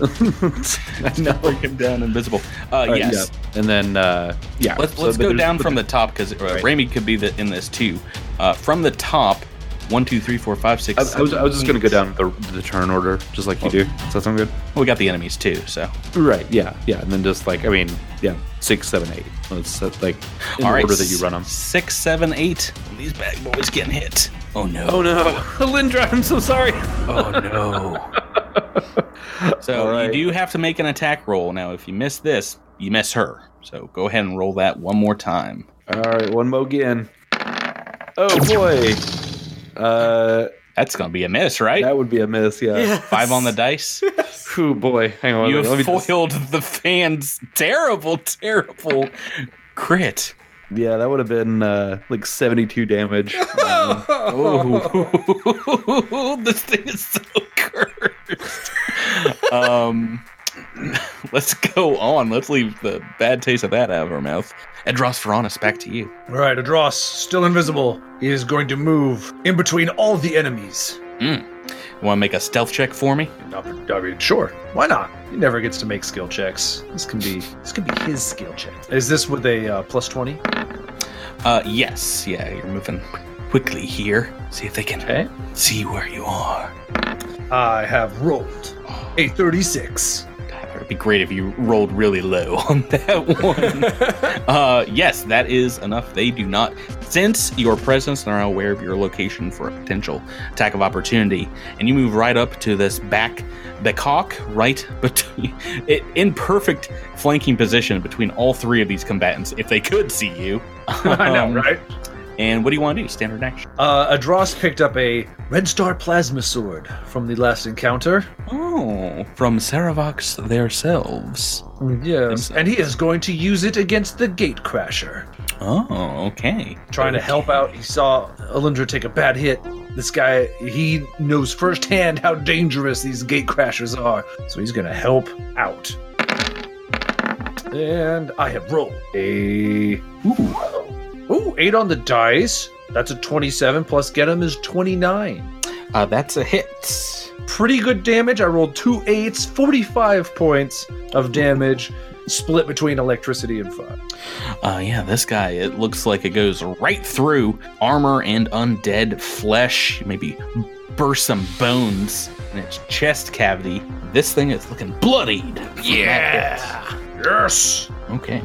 I know. Break him down invisible. Uh, right, yes. yeah. And then uh, yeah. Let's so let's go down from the top because uh, Right. Raimi could be the, in this too. Uh, from the top, one, two, three, four, five, six. I, I was I was just gonna go down the, the turn order, just like you do. Does that sound good? eight. We got the enemies too, so Right. Yeah. Yeah. And then just like I mean, yeah, six, seven, eight. Let's like in all the right. order that you run them. Six, seven, eight. These bad boys getting hit. Oh no. Oh no, Lindra! I'm so sorry. Oh no. so All right. you do have to make an attack roll now. If you miss this, you miss her. So go ahead and roll that one more time. All right, one mo again. Oh boy. Uh, That's gonna be a miss, right? that would be a miss. Yeah. Five on the dice. Oh boy. Hang on. you let me have just- foiled the fans' terrible, terrible crit. Yeah, that would have been uh, like 72 damage. Um, Oh, this thing is so um, let's go on. Let's leave the bad taste of that out of our mouth. Edros Veronis, back to you. All right, Adros, still invisible. He is going to move in between all the enemies. You want to make a stealth check for me? I mean, sure. Why not? He never gets to make skill checks. This can be this can be his skill check. Is this with a uh, plus twenty? Uh, yes. Yeah, you're moving quickly here. See if they can Okay. see where you are. I have rolled a thirty-six. It'd be great if you rolled really low on that one. uh, yes, that is enough. They do not sense your presence and are aware of your location for a potential attack of opportunity. And you move right up to this back the cock right between it in perfect flanking position between all three of these combatants if they could see you. I know, Um, right? And what do you want to do? Standard action. Uh, Adros picked up a red star plasma sword from the last encounter. Oh, from Saravox themselves. Yes, and he is going to use it against the Gatecrasher. Oh, okay. trying to help out. He saw Alindra take a bad hit. This guy, he knows firsthand how dangerous these gate crashers are, so he's gonna help out. And I have rolled a ooh eight on the dice. That's a twenty-seven plus get him is twenty-nine. Uh, that's a hit. Pretty good damage. I rolled two eights, forty-five points of damage, split between electricity and fire. Uh, yeah, this guy, it looks like it goes right through armor and undead flesh, maybe burst some bones in its chest cavity. This thing is looking bloodied. Yeah. Yes. Okay.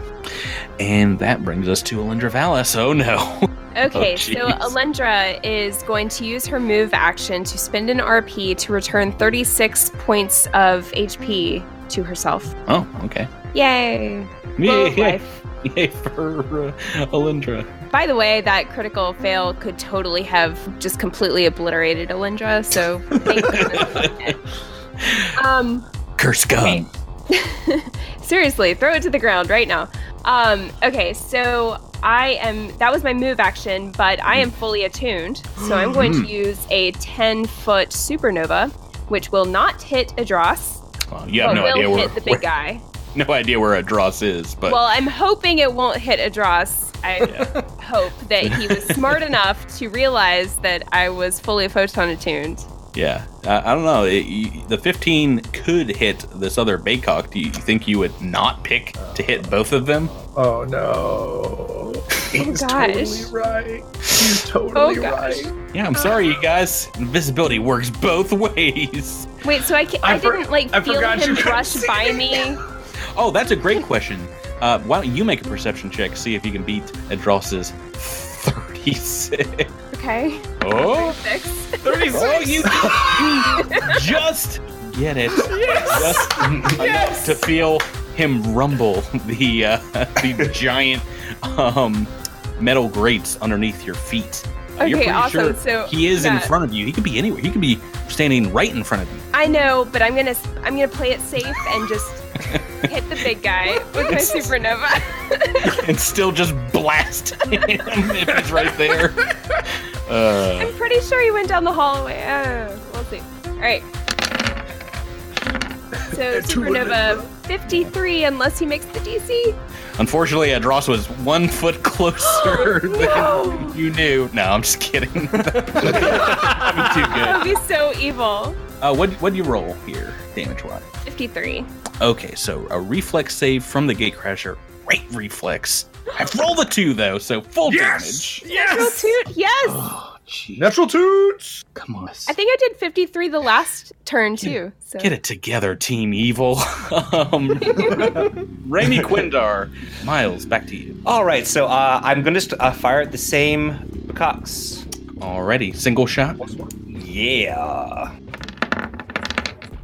And that brings us to Alindra Valis. Oh no. Okay, Oh, so jeez. Alindra is going to use her move action to spend an RP to return 36 points of HP to herself. oh, okay. Yay! Yay, yay, life. yay for uh, Alindra. By the way, that critical fail could totally have just completely obliterated Alindra, so thank you. um, Curse gun. Seriously, throw it to the ground right now. Um, okay, so I am that was my move action, but I am fully attuned, so I'm going to use a 10 foot supernova, which will not hit Adros, Well, you have no idea where, hit the big where- guy. no idea where Adros is, but Well, I'm hoping it won't hit Adros. I hope that he was smart enough to realize that I was fully photon attuned. Yeah, uh, I don't know. It, you, the 15 could hit this other Baycock. Do you think you would not pick to hit both of them? Oh no. He's gosh. totally right. He's totally Oh, gosh. right. Yeah, I'm sorry, you guys. Invisibility works both ways. Wait, so I, ca- I, I for- didn't like I feel forgot you him couldn't brush by me. me. Oh, that's a great question. Uh, why don't you make a perception check, see if you can beat Adros's 36. Okay. Oh, Six. 36. Oh, you, you just get it. Just enough to feel him rumble the uh, the giant um, metal grates underneath your feet. Uh, You're Okay, pretty awesome. sure So, he is in front of you. He could be anywhere. He could be standing right in front of you. I know, but I'm gonna I'm gonna play it safe and just hit the big guy with my supernova. and still just blast him if he's right there. Uh, I'm pretty sure he went down the hallway. Uh, we'll see. All right. So supernova 53, unless he makes the DC. unfortunately, Adros was one foot closer No. than you knew. No, I'm just kidding. That'd be too good. That would be so evil. Uh, what what'd you roll here, damage wise? 53. Okay, so a reflex save from the Gatecrasher. Great reflex. I've rolled a two though, so full damage. Yes! Natural toot, yes! Oh, jeez. Natural toots. Come on. I think I did 53 the last turn too. So. Get it together, Team Evil. um, Raimi Quindar. Miles, back to you. All right, so uh, I'm going to st- uh, fire at the same cocks. Alrighty, single shot. Yeah.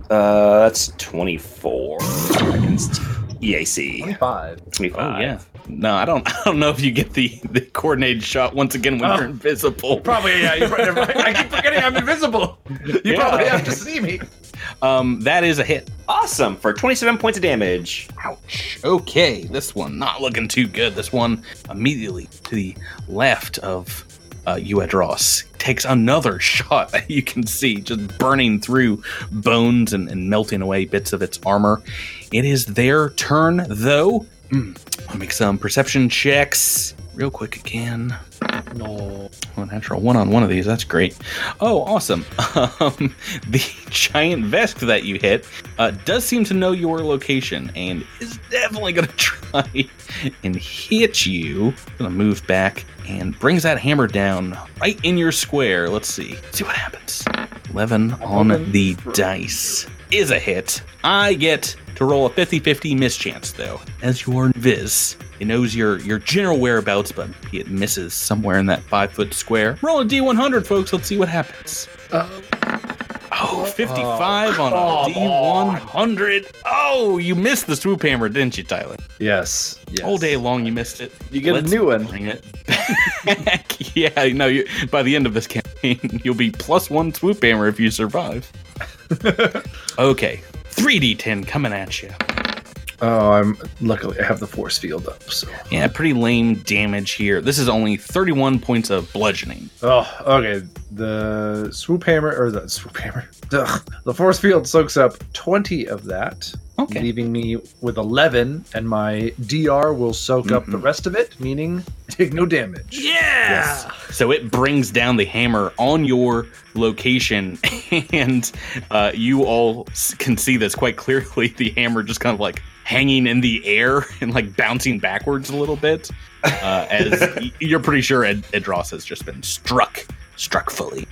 Uh, that's 24 against EAC. Five. 25. Oh yeah. No, I don't. I don't know if you get the the coordinated shot once again when Oh. you're invisible. Probably, yeah. You're right. I keep forgetting I'm invisible. You Yeah. probably have to see me. Um, that is a hit. Awesome for 27 points of damage. Ouch. Okay, this one not looking too good. This one immediately to the left of uh, Uedros takes another shot that you can see just burning through bones and, and melting away bits of its armor. It is their turn, though. Mm, I'll make some perception checks real quick again. No, oh, natural one on one of these. That's great. Oh, awesome. Um, the giant Vesk that you hit uh, does seem to know your location and is definitely going to try and hit you. Going to move back and brings that hammer down right in your square. Let's see. see what happens. 11 on the dice is a hit. I get to roll a 50-50 mischance though. As your Viz, it knows your your general whereabouts, but it misses somewhere in that five foot square. Roll a D100, folks. Let's see what happens. Uh, Oh, 55 on a D100. Oh, you missed the swoop hammer, didn't you, Tyler? Yes. yes. All day long, you missed it. You get Let's a new one. Bring it back. yeah, no, you, by the end of this campaign, you'll be plus one swoop hammer if you survive. okay, 3d10 coming at you. Oh, I'm luckily I have the force field up. So. Yeah, pretty lame damage here. This is only 31 points of bludgeoning. Oh, okay. The swoop hammer or the swoop hammer. Ugh. The force field soaks up 20 of that, Okay. leaving me with 11, and my DR will soak up the Mm-hmm. rest of it, meaning take no damage. Yeah. So it brings down the hammer on your location, and uh, you all can see this quite clearly. The hammer just kind of like hanging in the air and like bouncing backwards a little bit, uh, as you're pretty sure Ed- Edros has just been struck, struck fully.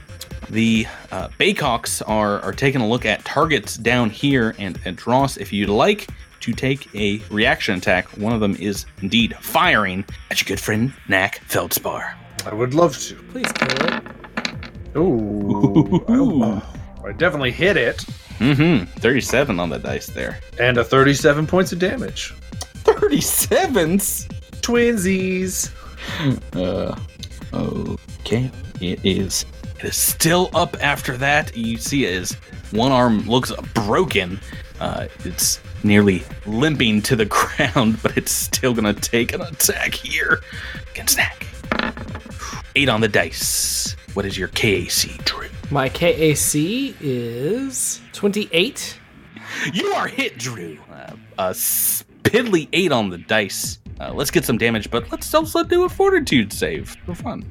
The uh, Baycocks are, are taking a look at targets down here, and Edros, if you'd like to take a reaction attack, one of them is indeed firing at your good friend Knack Feldspar. I would love to. Please kill it. Ooh. oh, I definitely hit it. Mm-hmm. 37 on the dice there. And a 37 points of damage. 37s? Twinsies. Uh, okay. It is. It is still up after that. You see it is one arm looks broken. Uh, it's nearly limping to the ground, but it's still gonna take an attack here against Knack. Eight on the dice. What is your KAC, Drew? My KAC is 28. You are hit, Drew. Uh, a spiddly eight on the dice. Uh, let's get some damage, but let's also do a fortitude save for fun.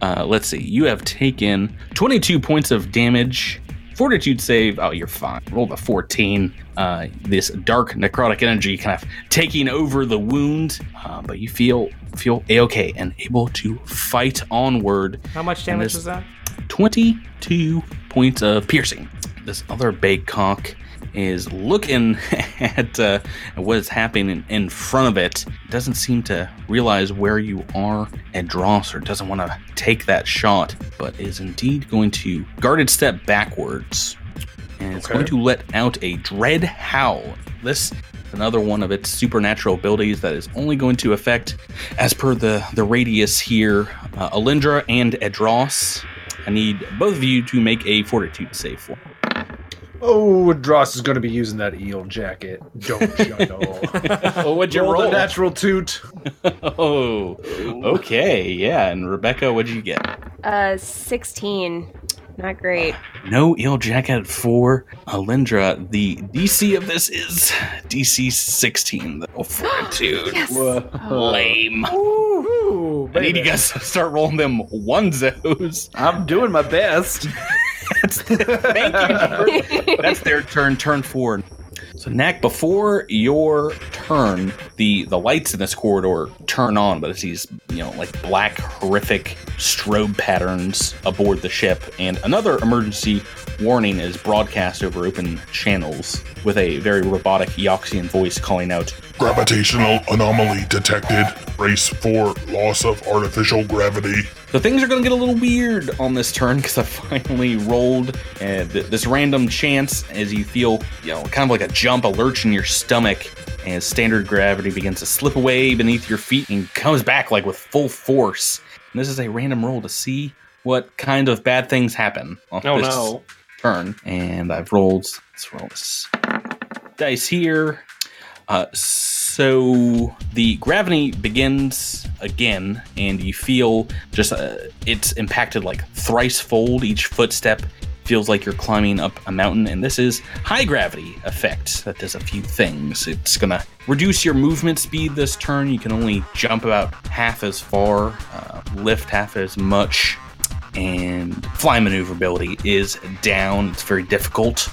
Uh, let's see. You have taken 22 points of damage. Fortitude save. Oh, you're fine. Roll a 14. Uh, this dark necrotic energy kind of taking over the wound, uh, but you feel feel a okay and able to fight onward. How much damage this- was that? 22 points of piercing. This other big Baycock is looking at uh, what is happening in, front of it. Doesn't seem to realize where you are Dross or doesn't want to take that shot, but is indeed going to guarded step backwards. And it's Okay. going to let out a dread howl. This is another one of its supernatural abilities that is only going to affect, as per the, the radius here, uh, Alindra and Edros. I need both of you to make a fortitude save for. Oh, Dross is going to be using that eel jacket. Don't you know? oh, what'd you Roll roll? the natural toot. oh, okay, yeah. And Rebecca, what'd you get? Uh, 16. Not great. No eel jacket for Alindra. The DC of this is DC 16. The fortitude. Yes. Lame. Ooh, I need you guys to start rolling them onezos. I'm doing my best. That's thank you. That's their turn. Turn forward. So, Knack, before your turn, the the lights in this corridor turn on, but it's these you know like black horrific strobe patterns aboard the ship, and another emergency warning is broadcast over open channels with a very robotic Eoxian voice calling out, Gravitational anomaly detected. Brace for loss of artificial gravity. So things are going to get a little weird on this turn because I finally rolled uh, th- this random chance as you feel, you know, kind of like a jump, a lurch in your stomach as standard gravity begins to slip away beneath your feet and comes back like with full force. And this is a random roll to see what kind of bad things happen on Oh, this no. turn. And I've rolled, let's roll this dice here. Uh, so the gravity begins again, and you feel just uh, it's impacted like thrice fold. Each footstep feels like you're climbing up a mountain, and this is high gravity effect that does a few things. It's gonna reduce your movement speed this turn. You can only jump about half as far, uh, lift half as much, and fly maneuverability is down. It's very difficult.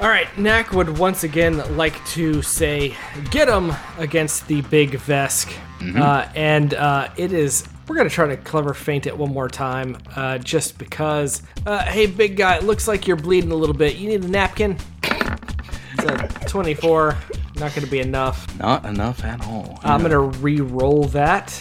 All right, Knack would once again like to say, "Get him!" against the big Vesk, uh, and uh, it is. We're gonna try to clever feint it one more time, uh, just because. Uh, hey, big guy, it looks like you're bleeding a little bit. You need a napkin. It's a 24. Not gonna be enough. Not enough at all. I'm gonna re-roll that.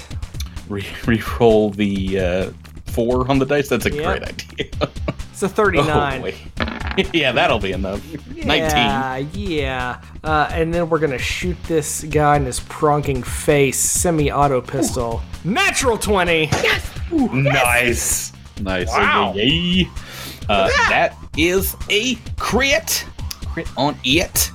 Re- re-roll the uh, four on the dice. That's a Yep. great idea. It's a 39. Oh, yeah, that'll be enough. Yeah, yeah. Uh, and then we're gonna shoot this guy in his pronking face, semi-auto pistol. Natural 20. Yes. Nice. Nice. Wow. Yay. Uh, that is a crit. Crit on it.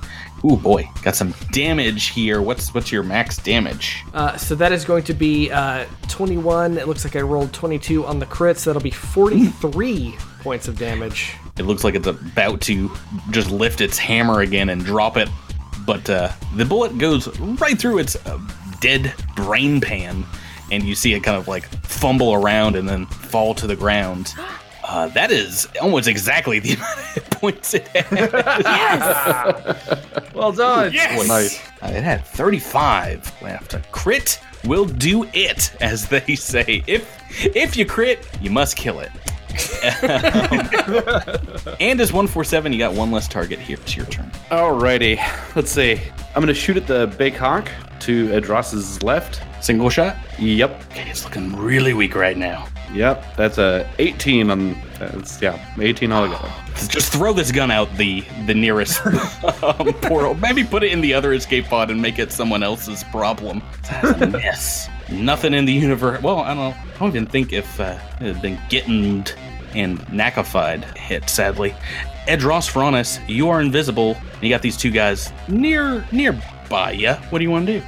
Ooh boy, got some damage here. What's what's your max damage? Uh, so that is going to be uh, 21. It looks like I rolled 22 on the crit, so that'll be 43 points of damage. It looks like it's about to just lift its hammer again and drop it, but uh, the bullet goes right through its uh, dead brain pan, and you see it kind of like fumble around and then fall to the ground. Uh, that is almost exactly the amount of points it had. Well done. Yes! Nice. Uh, it had 35 left. A crit will do it, as they say. If if you crit, you must kill it. and as 147, you got one less target here. It's your turn. Alrighty. Let's see. I'm gonna shoot at the big hawk to Adros's left. Single shot? Yep. Okay, it's looking really weak right now. Yep. That's a 18 on. That's, yeah, 18 all altogether. Just throw this gun out the the nearest um, portal. Maybe put it in the other escape pod and make it someone else's problem. That's a mess. Nothing in the universe. Well, I don't know. I don't even think if uh, it had been Gittened and Nakified hit, sadly. Edros Fronis, you are invisible. And you got these two guys near near nearby you. What do you want to do?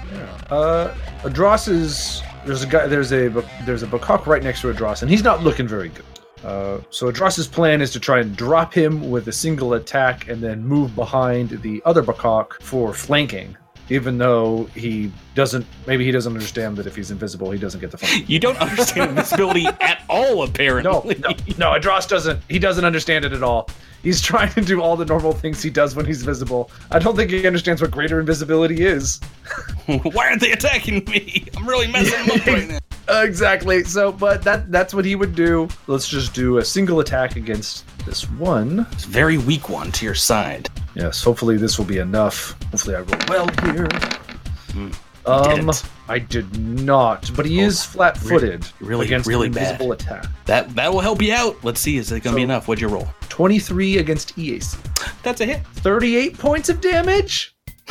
Uh, Adros is there's a guy there's a there's a Bakak right next to Adros, and he's not looking very good. Uh, so Adros's plan is to try and drop him with a single attack, and then move behind the other Bakak for flanking. Even though he doesn't, maybe he doesn't understand that if he's invisible, he doesn't get the. You don't understand invisibility at all, apparently. no, no. Adros doesn't. He doesn't understand it at all. He's trying to do all the normal things he does when he's visible. I don't think he understands what greater invisibility is. Why aren't they attacking me? I'm really messing them up right now. Exactly. So, but that that's what he would do. Let's just do a single attack against this one. It's a very weak one to your side. Yes. Hopefully this will be enough. Hopefully I roll well here. Um, didn't. I did not, but he is flat-footed really- against really an bad. attack. That that will help you out. Let's see, is it gonna be enough? What'd you roll? Twenty-three against EAC. That's a hit. Thirty-eight points of damage.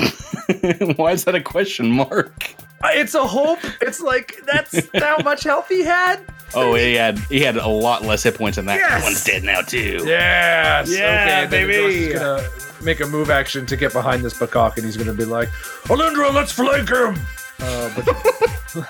Why is that a question mark? Uh, It's a hope. It's like that's how much health he had. Oh, he had he had a lot less hit points than that. That Yes! one's dead now too. Yes. Yeah, okay, then baby. Adros is gonna make a move action to get behind this Bakak, and he's gonna be like, "Alindra, let's flank him." Uh, but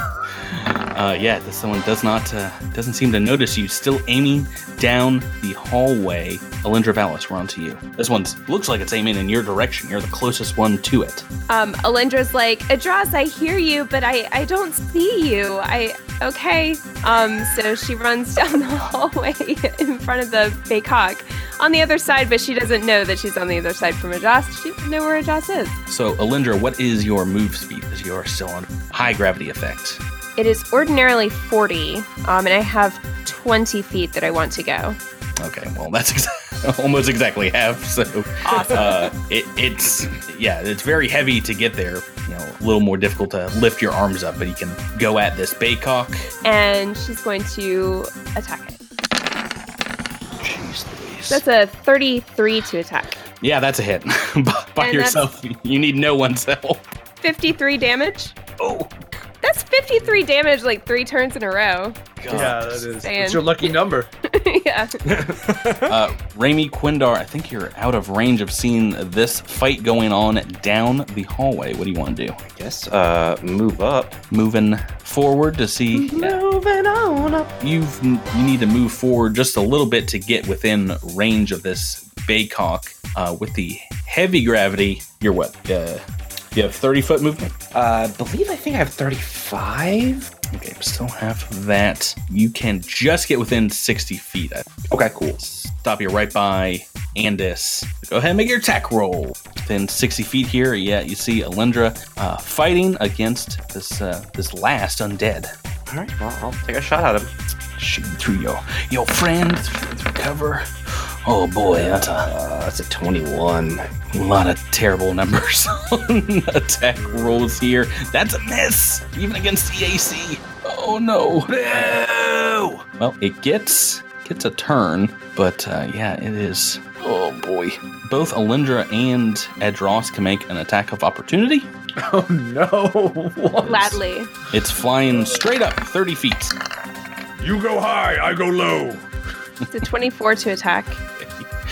Uh, yeah, this one does not uh, doesn't seem to notice you. Still aiming down the hallway. Alindra Valis, we're on to you. This one looks like it's aiming in your direction. You're the closest one to it. Um, Alindra's like, Adras, I hear you, but I, I don't see you. I okay. Um, so she runs down the hallway in front of the Bakok. on the other side, but she doesn't know that she's on the other side from Ajas. She doesn't know where Ajas is. So, Alindra, what is your move speed? Because you are still on high gravity effect. It is ordinarily 40, um, and I have 20 feet that I want to go. Okay, well, that's ex- almost exactly half. So, uh, it, it's yeah, it's very heavy to get there. You know, a little more difficult to lift your arms up, but you can go at this baycock. And she's going to attack it. Jeez Louise. That's a 33 to attack. Yeah, that's a hit. By by yourself, you need no one's help. 53 damage. Oh, That's 53 damage like three turns in a row. Yeah, that is. Saying. It's your lucky number. yeah. Uh, Raimi Quindar, I think you're out of range of seeing this fight going on down the hallway. What do you want to do? Yes. Uh, move up. Moving forward to see. Moving on up. You've you need to move forward just a little bit to get within range of this baycock. Uh, with the heavy gravity, you're what? Uh, you have 30 foot movement. Uh, I believe I think I have 35. Okay, still have that. You can just get within 60 feet. Okay, cool. Stop you right by Andis. Go ahead and make your attack roll. Within 60 feet here, yeah, you see Alindra uh, fighting against this uh, this last undead. All right, well, I'll take a shot at him. Shooting through your your friend through cover. Oh boy, that's a Uh, that's a 21. A lot of terrible numbers on attack rolls here. That's a miss, even against the AC. Oh no. No. Well, it gets gets a turn, but uh, yeah, it is. Oh boy. Both Alindra and Edros can make an attack of opportunity. Oh no! What? Gladly. It's flying straight up 30 feet. You go high, I go low. It's a 24 to attack.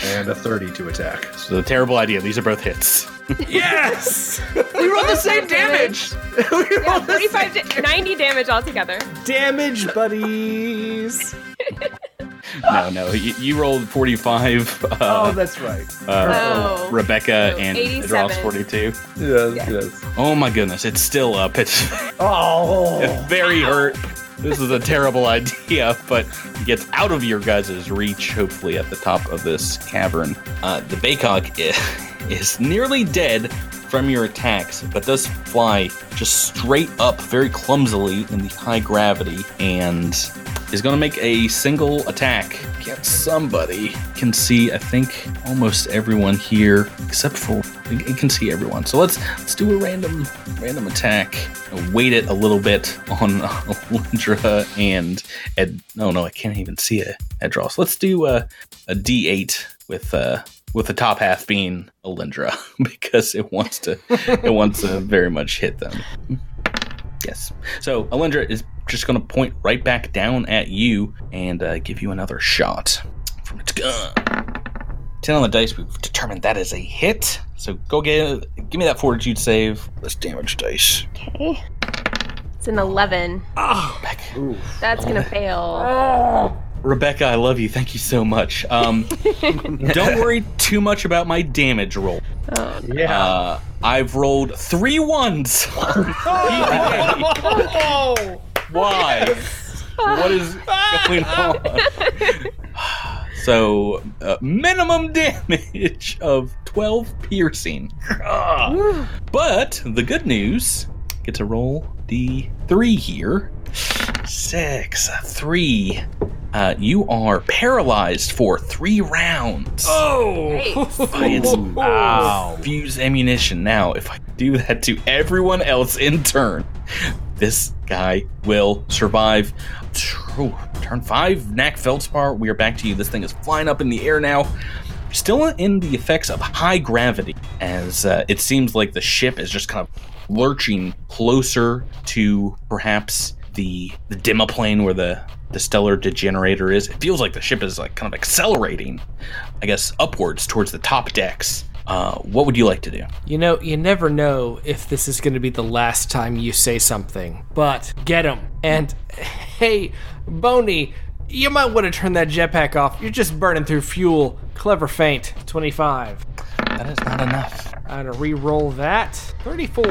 And a 30 to attack. So, terrible idea. These are both hits. Yes! We rolled the same damage. we Yeah, rolled the 45 da- 90 damage altogether. Damage buddies. No, no. You, you rolled 45. Oh, Uh, that's right. uh, Oh. Rebecca So and 87. Edros 42. Yes, yes. Oh my goodness, it's still up. It's Oh. it's very hurt. This is a terrible idea, but gets out of your guys' reach, hopefully, at the top of this cavern. Uh, the Baycock is nearly dead from your attacks, but does fly just straight up very clumsily in the high gravity and is going to make a single attack against somebody. Can see, I think, almost everyone here except for it can see everyone. So let's let's do a random random attack. Wait it a little bit on Alindra and Ed. No, no, I can't even see a Edros. Let's do a a D8 with uh with the top half being Alindra because it wants to it wants to very much hit them. Yes. So Alindra is just going to point right back down at you and uh, give you another shot from its gun. 10 on the dice, we've determined that is a hit. So go get give me that fortitude save. This damage dice. Okay. It's an 11. Back. That's going to fail. Rebecca, I love you. Thank you so much. Um, don't worry too much about my damage roll. Oh, Yeah. Uh, I've rolled three ones. Why? What is going on? So, uh, minimum damage of 12 piercing. but the good news get to roll d3 here. Six, three. Uh, you are paralyzed for three rounds. Oh! by its fuse ammunition. Now, if I do that to everyone else in turn, this guy will survive. Turn five, Knack Feldspar. We are back to you. This thing is flying up in the air now. Still in the effects of high gravity, as uh, it seems like the ship is just kind of lurching closer to perhaps the the Demiplane where the the stellar degenerator is. It feels like the ship is like kind of accelerating, I guess, upwards towards the top decks. Uh, what would you like to do? You know, you never know if this is going to be the last time you say something, but get him. And hey, Boney, you might want to turn that jetpack off. You're just burning through fuel. Clever feint. 25. That is not enough. I'm going to re roll that. 34.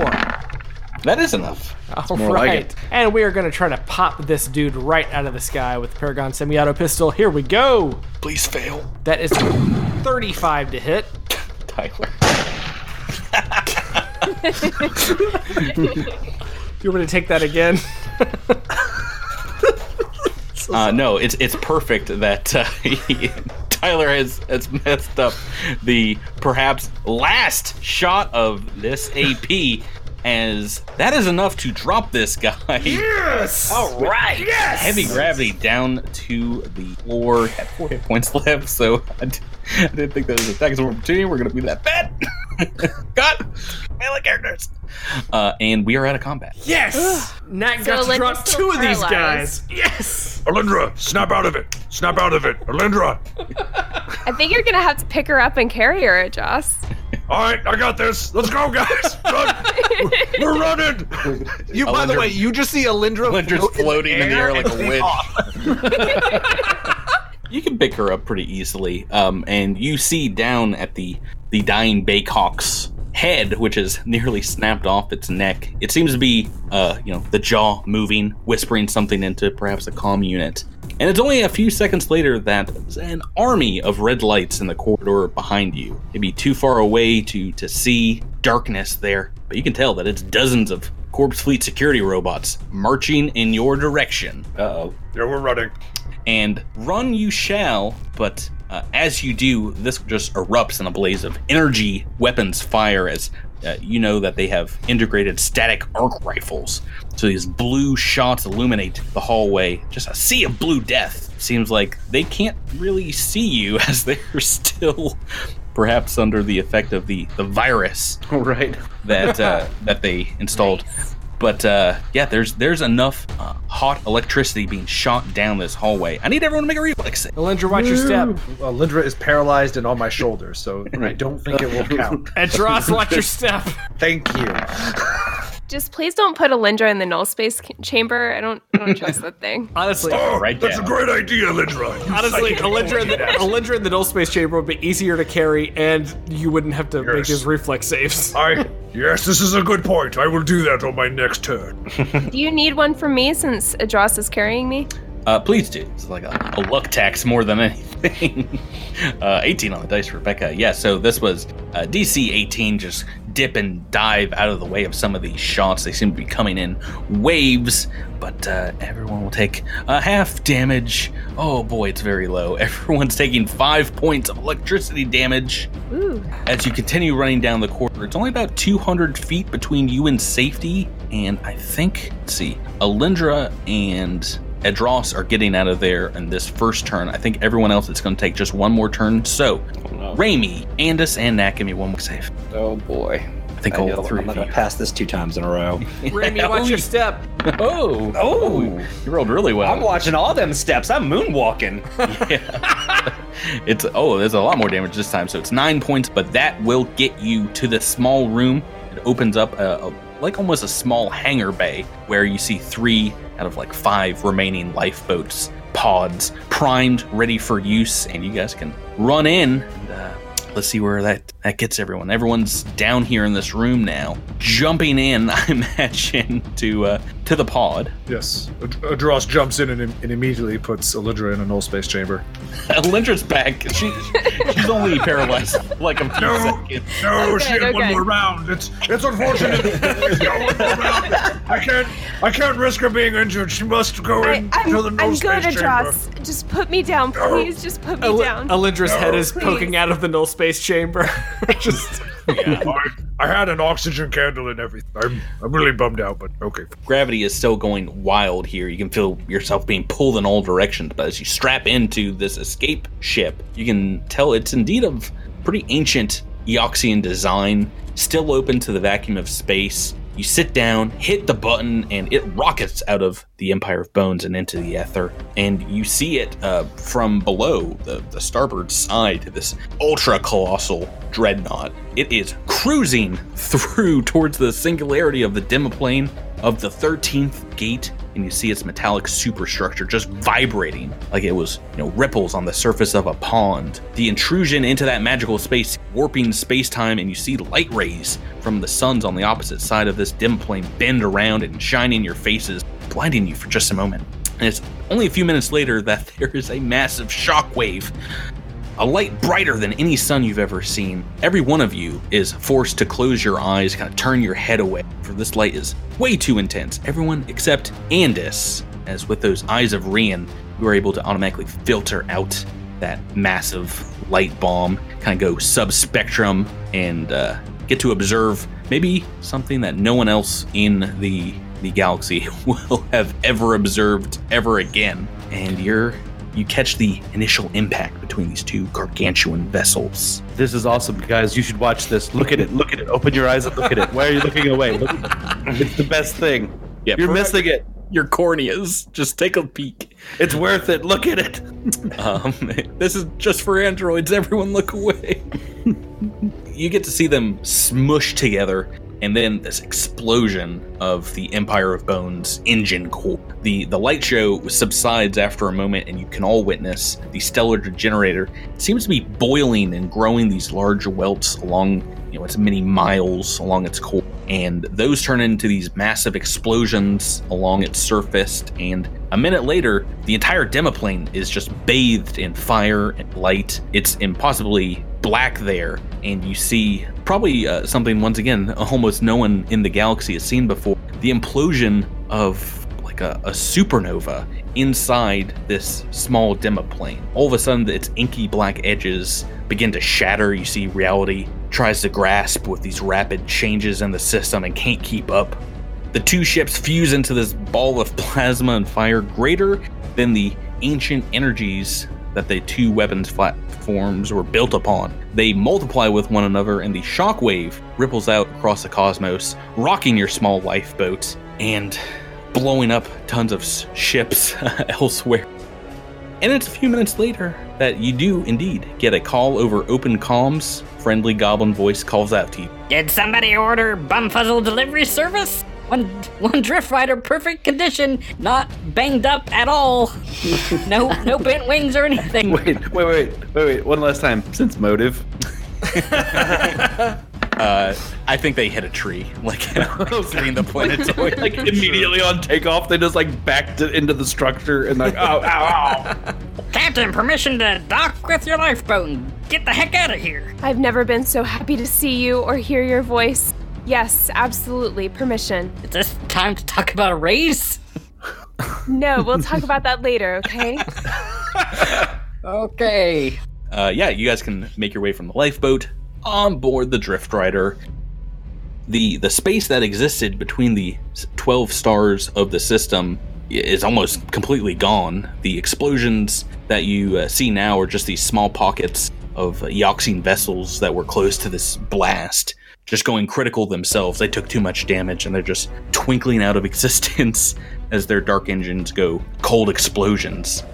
That is enough. All more like it. and we are going to try to pop this dude right out of the sky with the Paragon semi auto pistol. Here we go. Please fail, That is 35 to hit. Tyler. You want me to take that again? Uh, no, it's it's perfect that uh, Tyler has has messed up the perhaps last shot of this AP. As that is enough to drop this guy. Yes! All right. Yes. Heavy gravity down to the floor. Had four hit points left, so I, d- I didn't think that was attacks of opportunity. We're gonna be that bad. God, melee characters. Uh, and we are out of combat. Yes! Nat got So to drop two still of these guys. Yes! Alindra, snap out of it. Snap out of it. Alindra. I think you're gonna have to pick her up and carry her, Joss. All right, I got this. Let's go, guys. Run. We're running. You, by the way, you just see Alindra Lindra's float floating in the air like a witch. Off. You can pick her up pretty easily, um, and you see down at the the dying Baycock's head, which is nearly snapped off its neck. It seems to be, uh, you know, the jaw moving, whispering something into perhaps a comm unit. And it's only a few seconds later that an army of red lights in the corridor behind you. Maybe too far away to to see darkness there, but you can tell that it's dozens of Corpse Fleet security robots marching in your direction Uh oh. Yeah, we're running. And run you shall, but uh, as you do, this just erupts in a blaze of energy weapons fire as uh, you know that they have integrated static arc rifles. So these blue shots illuminate the hallway, just a sea of blue death. Seems like they can't really see you as they're still perhaps under the effect of the, the virus right. that uh, that they installed. But uh, yeah, there's there's enough uh, hot electricity being shot down this hallway. I need everyone to make a reflex save. Alindra, watch your step. Well, Lindra is paralyzed and on my shoulder, so I don't think it will count. And Dross, watch your step. Thank you. Just please don't put Alindra in the null space c- chamber. I don't, I don't trust that thing. Honestly, Oh, Right that's down. a great idea, Lindra. You honestly, psychic Alindra in, the. Alindra in the null space chamber would be easier to carry, and you wouldn't have to make Yes. his reflex saves. I yes, this is a good point. I will do that on my next turn. Do you need one from me since Adros is carrying me? Uh, please do. It's like a, a luck tax more than anything. uh, 18 on the dice, Rebecca. Yeah, so this was uh, DC 18. Just dip and dive out of the way of some of these shots. They seem to be coming in waves, but uh, everyone will take a half damage. Oh boy, it's very low. Everyone's taking five points of electricity damage. Ooh. As you continue running down the corridor, it's only about 200 feet between you and safety. And I think, let's see, Alindra and Edros are getting out of there in this first turn. I think everyone else is going to take just one more turn. So, oh, Raimi, Andis, and Knack, give me one more save. Oh boy. I think I all know, three I'm not gonna pass this two times in a row. Remy, watch your oh. step. Oh. oh, Oh. you rolled really well. I'm watching all them steps. I'm moonwalking. Yeah. it's oh, there's a lot more damage this time. So it's nine points, but that will get you to the small room. It opens up a, a like almost a small hangar bay where you see three out of like five remaining lifeboats pods primed, ready for use, and you guys can run in and uh, let's see where that that gets everyone. Everyone's down here in this room now, jumping in. I imagine to uh, to the pod. Yes. Adros jumps in and, and immediately puts Alindra in a null space chamber. Lindra's back. She, she's only paralyzed like a few No, seconds. no, Okay, she had one more round. It's it's unfortunate. One more round. I can't I can't risk her being injured. She must go I, in I'm, to the I'm no good, chamber. Adros. Just put me down, please. Just put me Al- down. Alindra's head is Please. poking out of the null space chamber. Just I, I had an oxygen candle and everything. I'm I'm really bummed out, but okay. Gravity is still going wild here. You can feel yourself being pulled in all directions, but as you strap into this escape ship, you can tell it's indeed of pretty ancient Eoxian design, still open to the vacuum of space. You sit down, hit the button, and it rockets out of the Empire of Bones and into the ether. And you see it uh, from below the, the starboard side, of this ultra colossal dreadnought. It is cruising through towards the singularity of the Demiplane of the 13th gate and you see its metallic superstructure just vibrating like it was, you know, ripples on the surface of a pond. The intrusion into that magical space, warping space time, and you see light rays from the suns on the opposite side of this Demiplane bend around and shine in your faces, blinding you for just a moment. And it's only a few minutes later that there is a massive shockwave a light brighter than any sun you've ever seen. Every one of you is forced to close your eyes, kind of turn your head away, for this light is way too intense. Everyone except Andis, as with those eyes of Rian, you are able to automatically filter out that massive light bomb, kind of go subspectrum, and uh, get to observe maybe something that no one else in the the galaxy will have ever observed ever again. And you're you catch the initial impact between these two gargantuan vessels. This is awesome, guys. You should watch this. Look at it. Look at it. Open your eyes and look at it. Why are you looking away? Look it's the best thing. Yeah, You're missing it. Your corneas. Just take a peek. It's worth it. Look at it. Um, this is just for androids. Everyone, look away. you get to see them smush together and then this explosion of the Empire of Bones engine core. The the light show subsides after a moment, and you can all witness the stellar degenerator it seems to be boiling and growing these large welts along know its many miles along its core, and those turn into these massive explosions along its surface. And a minute later, the entire demiplane is just bathed in fire and light. It's impossibly black there, and you see probably uh, something once again almost no one in the galaxy has seen before: the implosion of like a, a supernova inside this small demiplane. All of a sudden, its inky black edges begin to shatter. You see reality tries to grasp with these rapid changes in the system and can't keep up. The two ships fuse into this ball of plasma and fire greater than the ancient energies that the two weapons platforms were built upon. They multiply with one another, and the shockwave ripples out across the cosmos, rocking your small lifeboat and blowing up tons of ships elsewhere. And it's a few minutes later that you do indeed get a call over open comms. Friendly goblin voice calls out to you. Did somebody order Bumfuzzle delivery service? One one drift rider, perfect condition, not banged up at all. no no bent wings or anything. Wait, wait, wait, wait, wait. One last time. Since motive. Uh, I think they hit a tree, like exiting the planetoid. like immediately on takeoff, they just like backed it into the structure and like, ow, ow, ow. Captain, permission to dock with your lifeboat and get the heck out of here. I've never been so happy to see you or hear your voice. Yes, absolutely. Permission. Is this time to talk about a raise? No, we'll talk about that later, okay? Okay. uh, yeah, you guys can make your way from the lifeboat on board the Drift Rider. The the space that existed between the twelve stars of the system is almost completely gone. The explosions that you uh, see now are just these small pockets of uh, Eoxian vessels that were close to this blast, just going critical themselves. They took too much damage and they're just twinkling out of existence as their dark engines go cold explosions.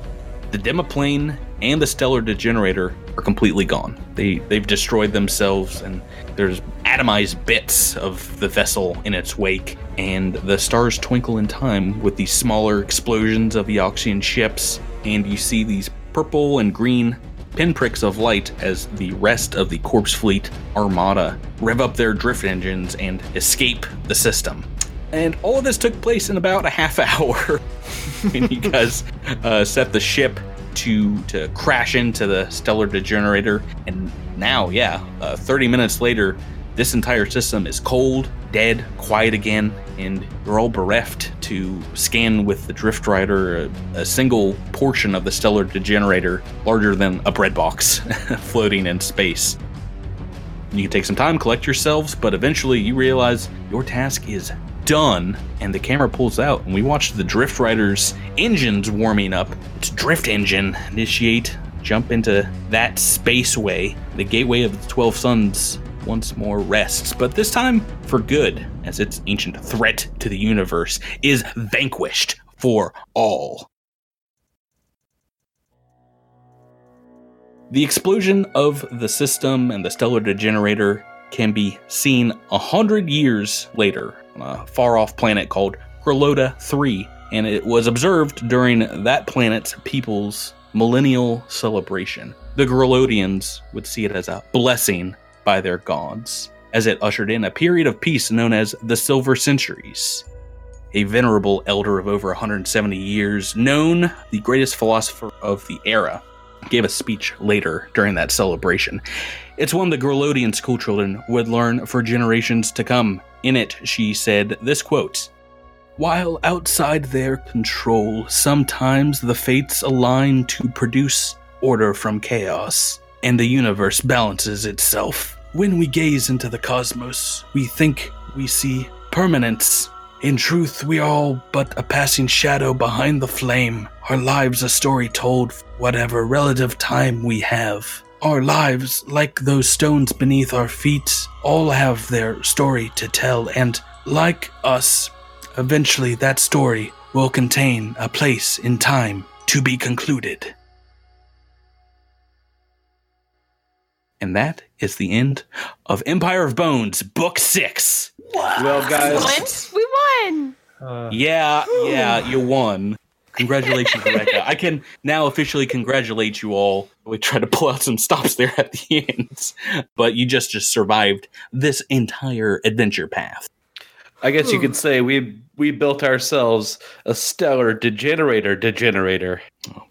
The Demiplane and the Stellar Degenerator are completely gone. They they've destroyed themselves, and there's atomized bits of the vessel in its wake. And the stars twinkle in time with these smaller explosions of Eoxian ships, and you see these purple and green pinpricks of light as the rest of the Corpse Fleet Armada rev up their drift engines and escape the system. And all of this took place in about a half hour. When you guys uh, set the ship to to crash into the stellar degenerator, and now, yeah, uh, 30 minutes later, this entire system is cold, dead, quiet again, and you're all bereft to scan with the Drift Rider a, a single portion of the stellar degenerator larger than a bread box floating in space. You can take some time, collect yourselves, but eventually you realize your task is done, and the camera pulls out, and we watch the Drift Rider's engines warming up. Its drift engine initiate, jump into that spaceway. The gateway of the Twelve Suns once more rests, but this time for good, as its ancient threat to the universe is vanquished for all. The explosion of the system and the stellar degenerator can be seen a hundred years later on a far off planet called Grolota 3 and it was observed during that planet's people's millennial celebration. The Grolodians would see it as a blessing by their gods, as it ushered in a period of peace known as the Silver Centuries. A venerable elder of over 170 years, known the greatest philosopher of the era, gave a speech later during that celebration. It's one the Grolodian schoolchildren would learn for generations to come. In it, she said this quote While outside their control, sometimes the fates align to produce order from chaos, and the universe balances itself. When we gaze into the cosmos, we think we see permanence. In truth, we are all but a passing shadow behind the flame. Our lives a story told, whatever relative time we have. Our lives, like those stones beneath our feet, all have their story to tell, and like us, eventually that story will contain a place in time to be concluded. And that is the end of Empire of Bones, Book Six. Well, guys, Won? We won. Uh, Yeah, yeah, you won. Congratulations, Rebecca. I can now officially congratulate you all. We tried to pull out some stops there at the end, but you just just survived this entire adventure path. I guess you could say we we built ourselves a stellar degenerator degenerator.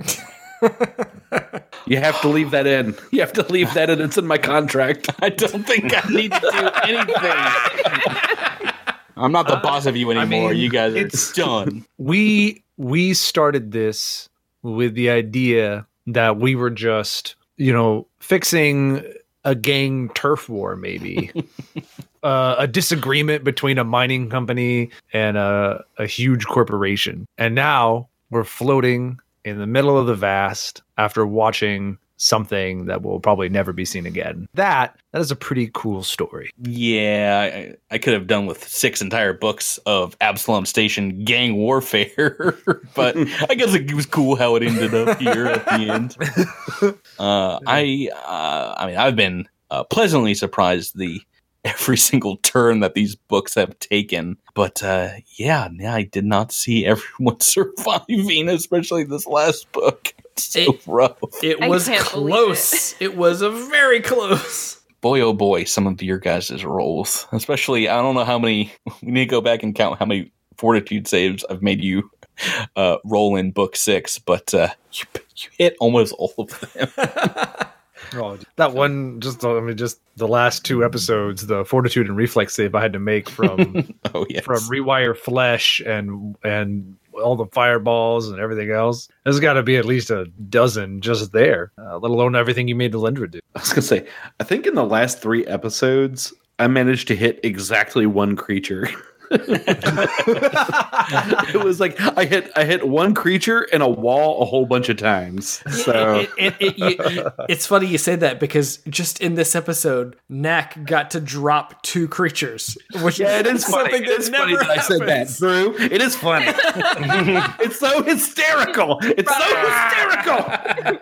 you have to leave that in. You have to leave that in. It's in my contract. I don't think I need to do anything. I'm not the boss of you anymore. mean, you guys are it's- done. we we started this with the idea that we were just you know fixing a gang turf war maybe. Uh, a disagreement between a mining company and a, a huge corporation. And now we're floating in the middle of the vast after watching something that will probably never be seen again that that is a pretty cool story Yeah, I, I could have done with six entire books of Absalom Station gang warfare, but I guess it was cool how it ended up here at the end. Uh, I, uh, I mean, I've been uh, pleasantly surprised the every single turn that these books have taken. But uh, yeah, yeah, I did not see everyone surviving, especially this last book. It's so It- rough. It was can't close. It. was a very close. boy oh boy some of your guys' rolls especially i don't know how many we need to go back and count how many fortitude saves i've made you uh, roll in book six but uh, you, you hit almost all of them Oh, that one just I mean just the last two episodes, the fortitude and reflex save I had to make from oh yes from rewire flesh and and all the fireballs and everything else. There's got to be at least a dozen just there, uh, let alone everything you made Alindra do. I was gonna say, I think in the last three episodes, I managed to hit exactly one creature. it was like I hit I hit one creature and a wall a whole bunch of times. So It- it- it- you- you- it's funny you say that because just in this episode, Knack got to drop two creatures. Which yeah, it is funny. something It is funny never that I said that, happens. Drew. It is funny. it's so hysterical. It's so hysterical.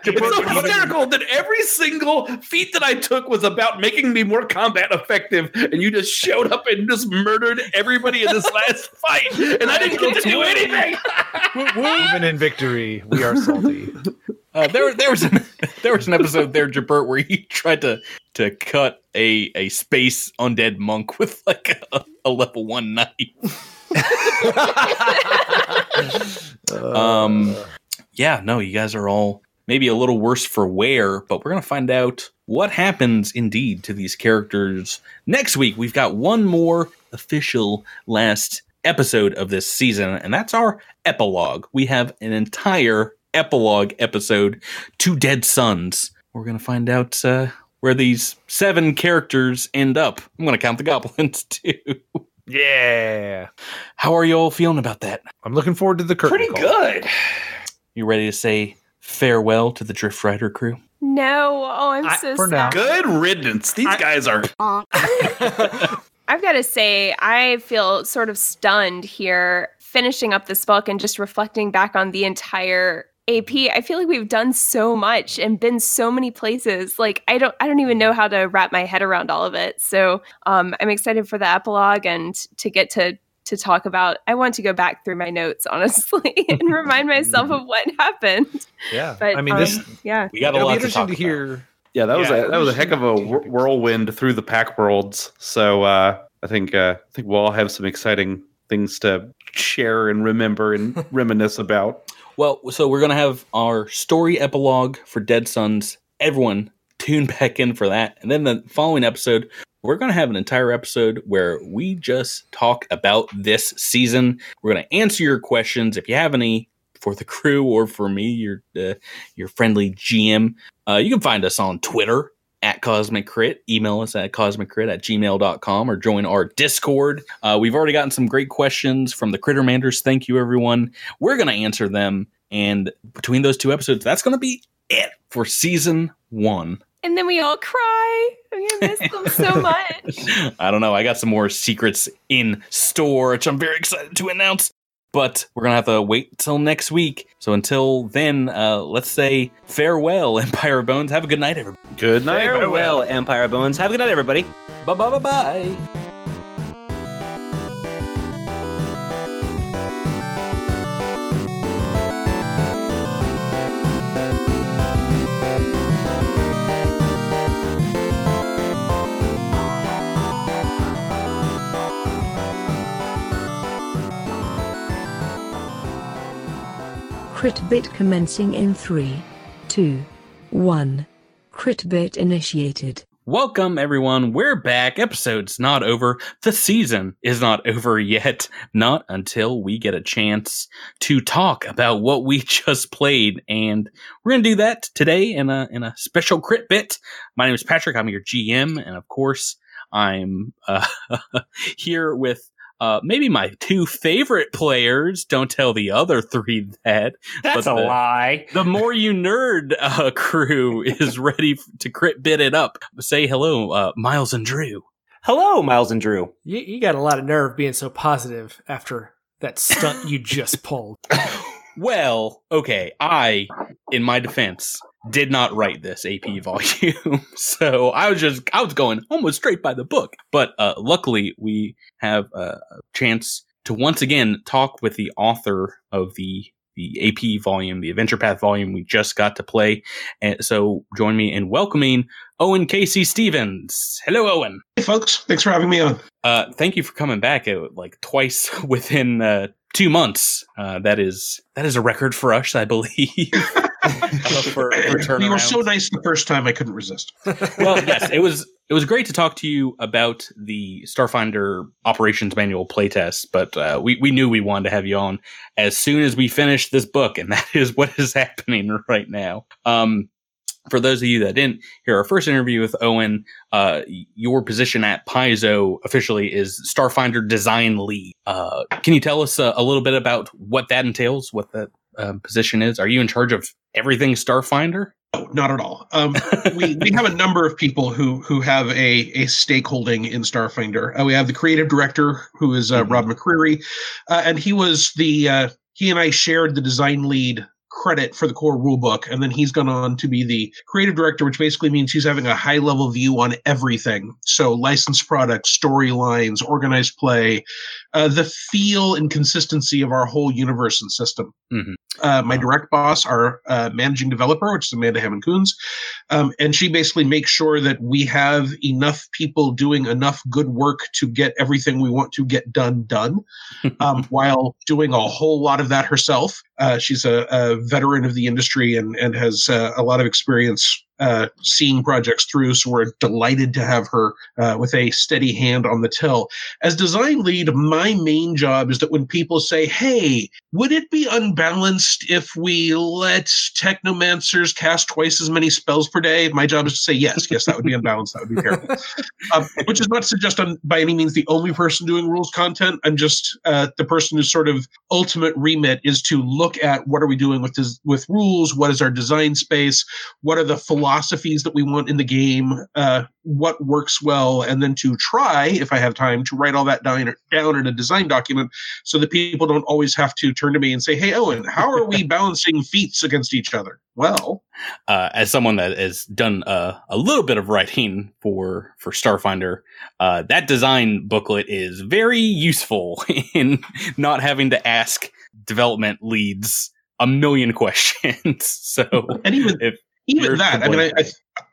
It's so hysterical that every single feat that I took was about making me more combat effective, and you just showed up and just murdered everybody in this last fight, and I didn't get to do anything. Even in victory, we are salty. uh, there, there was an, there was an episode there jabert where he tried to to cut a a space undead monk with like a, a level one knife um yeah no you guys are all maybe a little worse for wear but we're gonna find out what happens indeed to these characters? Next week we've got one more official last episode of this season and that's our epilogue. We have an entire epilogue episode two Dead Suns. We're gonna find out uh, where these seven characters end up. I'm gonna count the goblins too. Yeah, how are you all feeling about that? I'm looking forward to the curtain Pretty call. good. You ready to say farewell to the Drift Rider crew? No. Oh, I'm I- so for sad. now. Good riddance. These guys are. I've got to say, I feel sort of stunned here finishing up this book and just reflecting back on the entire AP. I feel like we've done so much and been so many places. Like I don't I don't even know how to wrap my head around all of it. So, um I'm excited for the epilogue and to get to to talk about. I want to go back through my notes, honestly, and remind myself of what happened. Yeah, But I mean, um, this yeah. We got a it'll be lot to interesting talk to, about. hear. Yeah, that was Yeah, a that was a heck of a whirlwind through the pack worlds. So uh, I think uh, I think we'll all have some exciting things to share and remember and reminisce about. Well, so we're gonna have our story epilogue for Dead Suns. Everyone tune back in for that, and then the following episode, we're gonna have an entire episode where we just talk about this season. We're gonna answer your questions if you have any for the crew or for me, your uh, your friendly GM. Uh, you can find us on Twitter at Cosmic Crit. Email us at cosmiccrit at gmail.com or join our Discord. Uh, we've already gotten some great questions from the Crittermanders. Thank you, everyone. We're going to answer them. And between those two episodes, that's going to be it for season one. And then we all cry. I'm gonna miss them so much. I don't know. I got some more secrets in store, which I'm very excited to announce. But we're gonna have to wait till next week. So until then, uh, let's say farewell, Empire Bones. Have a good night, everybody. Good night. Farewell, Empire Bones. Have a good night, everybody. Bye bye bye bye. Crit bit commencing in 3, 2, 1. Crit bit initiated. Welcome, everyone. We're back. Episode's not over. The season is not over yet. Not until we get a chance to talk about what we just played. And we're going to do that today in a, in a special crit bit. My name is Patrick. I'm your GM. And of course, I'm uh, here with uh, maybe my two favorite players. Don't tell the other three that. That's But a the- lie. the more you nerd uh, crew is ready to crit bit it up. Say hello, uh, Miles and Drew. Hello, Miles and Drew. You, you got a lot of nerve being so positive after that stunt you just pulled. Well, okay, I, in my defense, did not write this AP volume, so I was just I was going almost straight by the book. But uh, luckily, we have a chance to once again talk with the author of the the AP volume, the Adventure Path volume we just got to play. And so, join me in welcoming Owen K.C. Stephens. Hello, Owen. Hey, folks. Thanks for having me on. Uh, thank you for coming back uh, like twice within uh, two months. Uh, that is that is a record for us, I believe. for, for you were so nice the first time I couldn't resist. well, yes, it was it was great to talk to you about the Starfinder operations manual playtest, but uh, we we knew we wanted to have you on as soon as we finished this book, and that is what is happening right now. Um, for those of you that didn't hear our first interview with Owen, uh, your position at Paizo officially is Starfinder Design Lead. Uh, can you tell us uh, a little bit about what that entails? What that uh, position is? Are you in charge of everything Starfinder? No, not at all. Um, we we have a number of people who who have a a stakeholding in Starfinder. Uh, we have the creative director who is uh, Rob McCreary, uh, and he was the uh, he and I shared the design lead credit for the core rulebook, and then he's gone on to be the creative director, which basically means he's having a high level view on everything. So licensed products, storylines, organized play, uh, the feel and consistency of our whole universe and system. Mhm. Uh, my direct boss, our uh, managing developer, which is Amanda Hamon Kunz, um, and she basically makes sure that we have enough people doing enough good work to get everything we want to get done done, um, while doing a whole lot of that herself. Uh, she's a, a veteran of the industry and and has uh, a lot of experience uh, seeing projects through. So we're delighted to have her uh, with a steady hand on the till. As design lead, my main job is that when people say, "Hey, would it be unbalanced if we let technomancers cast twice as many spells per day?" My job is to say, "Yes, yes, that would be unbalanced. That would be terrible." um, which is not to suggest I'm by any means the only person doing rules content. I'm just uh, the person whose sort of ultimate remit is to look at what are we doing with this, with rules, what is our design space, what are the philosophies philosophies that we want in the game, uh, what works well, and then to try, if I have time, to write all that down, down in a design document so that people don't always have to turn to me and say, Hey, Owen, how are we balancing feats against each other? Well, uh, as someone that has done uh, a little bit of writing for for Starfinder, uh, that design booklet is very useful in not having to ask development leads a million questions. so, and even if even that, I mean, I, I,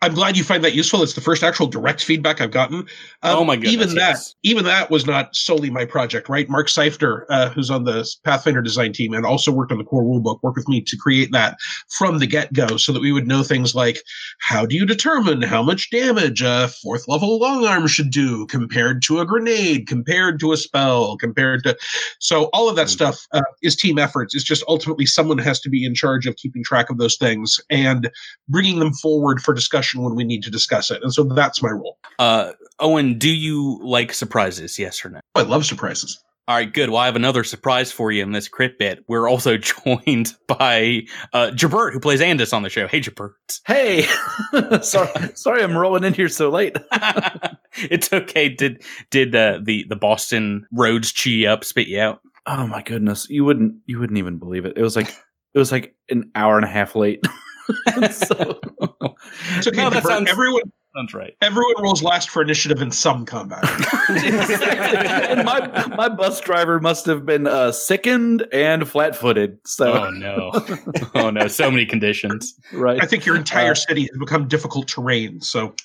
I'm glad you find that useful. It's the first actual direct feedback I've gotten. Um, oh my goodness! Even that, yes. even that was not solely my project, right? Mark Seifter, uh, who's on the Pathfinder design team and also worked on the core rulebook, worked with me to create that from the get go, so that we would know things like how do you determine how much damage a fourth level long arm should do compared to a grenade, compared to a spell, compared to. So all of that mm-hmm. stuff uh, is team efforts. It's just ultimately someone has to be in charge of keeping track of those things and bringing them forward for discussion when we need to discuss it. And so that's my role. Uh, Owen, do you like surprises? Yes or no? I love surprises. All right, good. Well, I have another surprise for you in this crit bit. We're also joined by uh, Jabert, who plays Andis on the show. Hey, Jabert. Hey, sorry, sorry, I'm rolling in here so late. it's okay. Did did uh, the the Boston roads chew you up, spit you out? Oh my goodness, you wouldn't you wouldn't even believe it. It was like it was like an hour and a half late. so, it's okay. No, that sounds, everyone sounds right. Everyone rolls last for initiative in some combat. and my my bus driver must have been uh, sickened and flat footed. So oh no, oh no, so many conditions. Right. I think your entire uh, city has become difficult terrain. So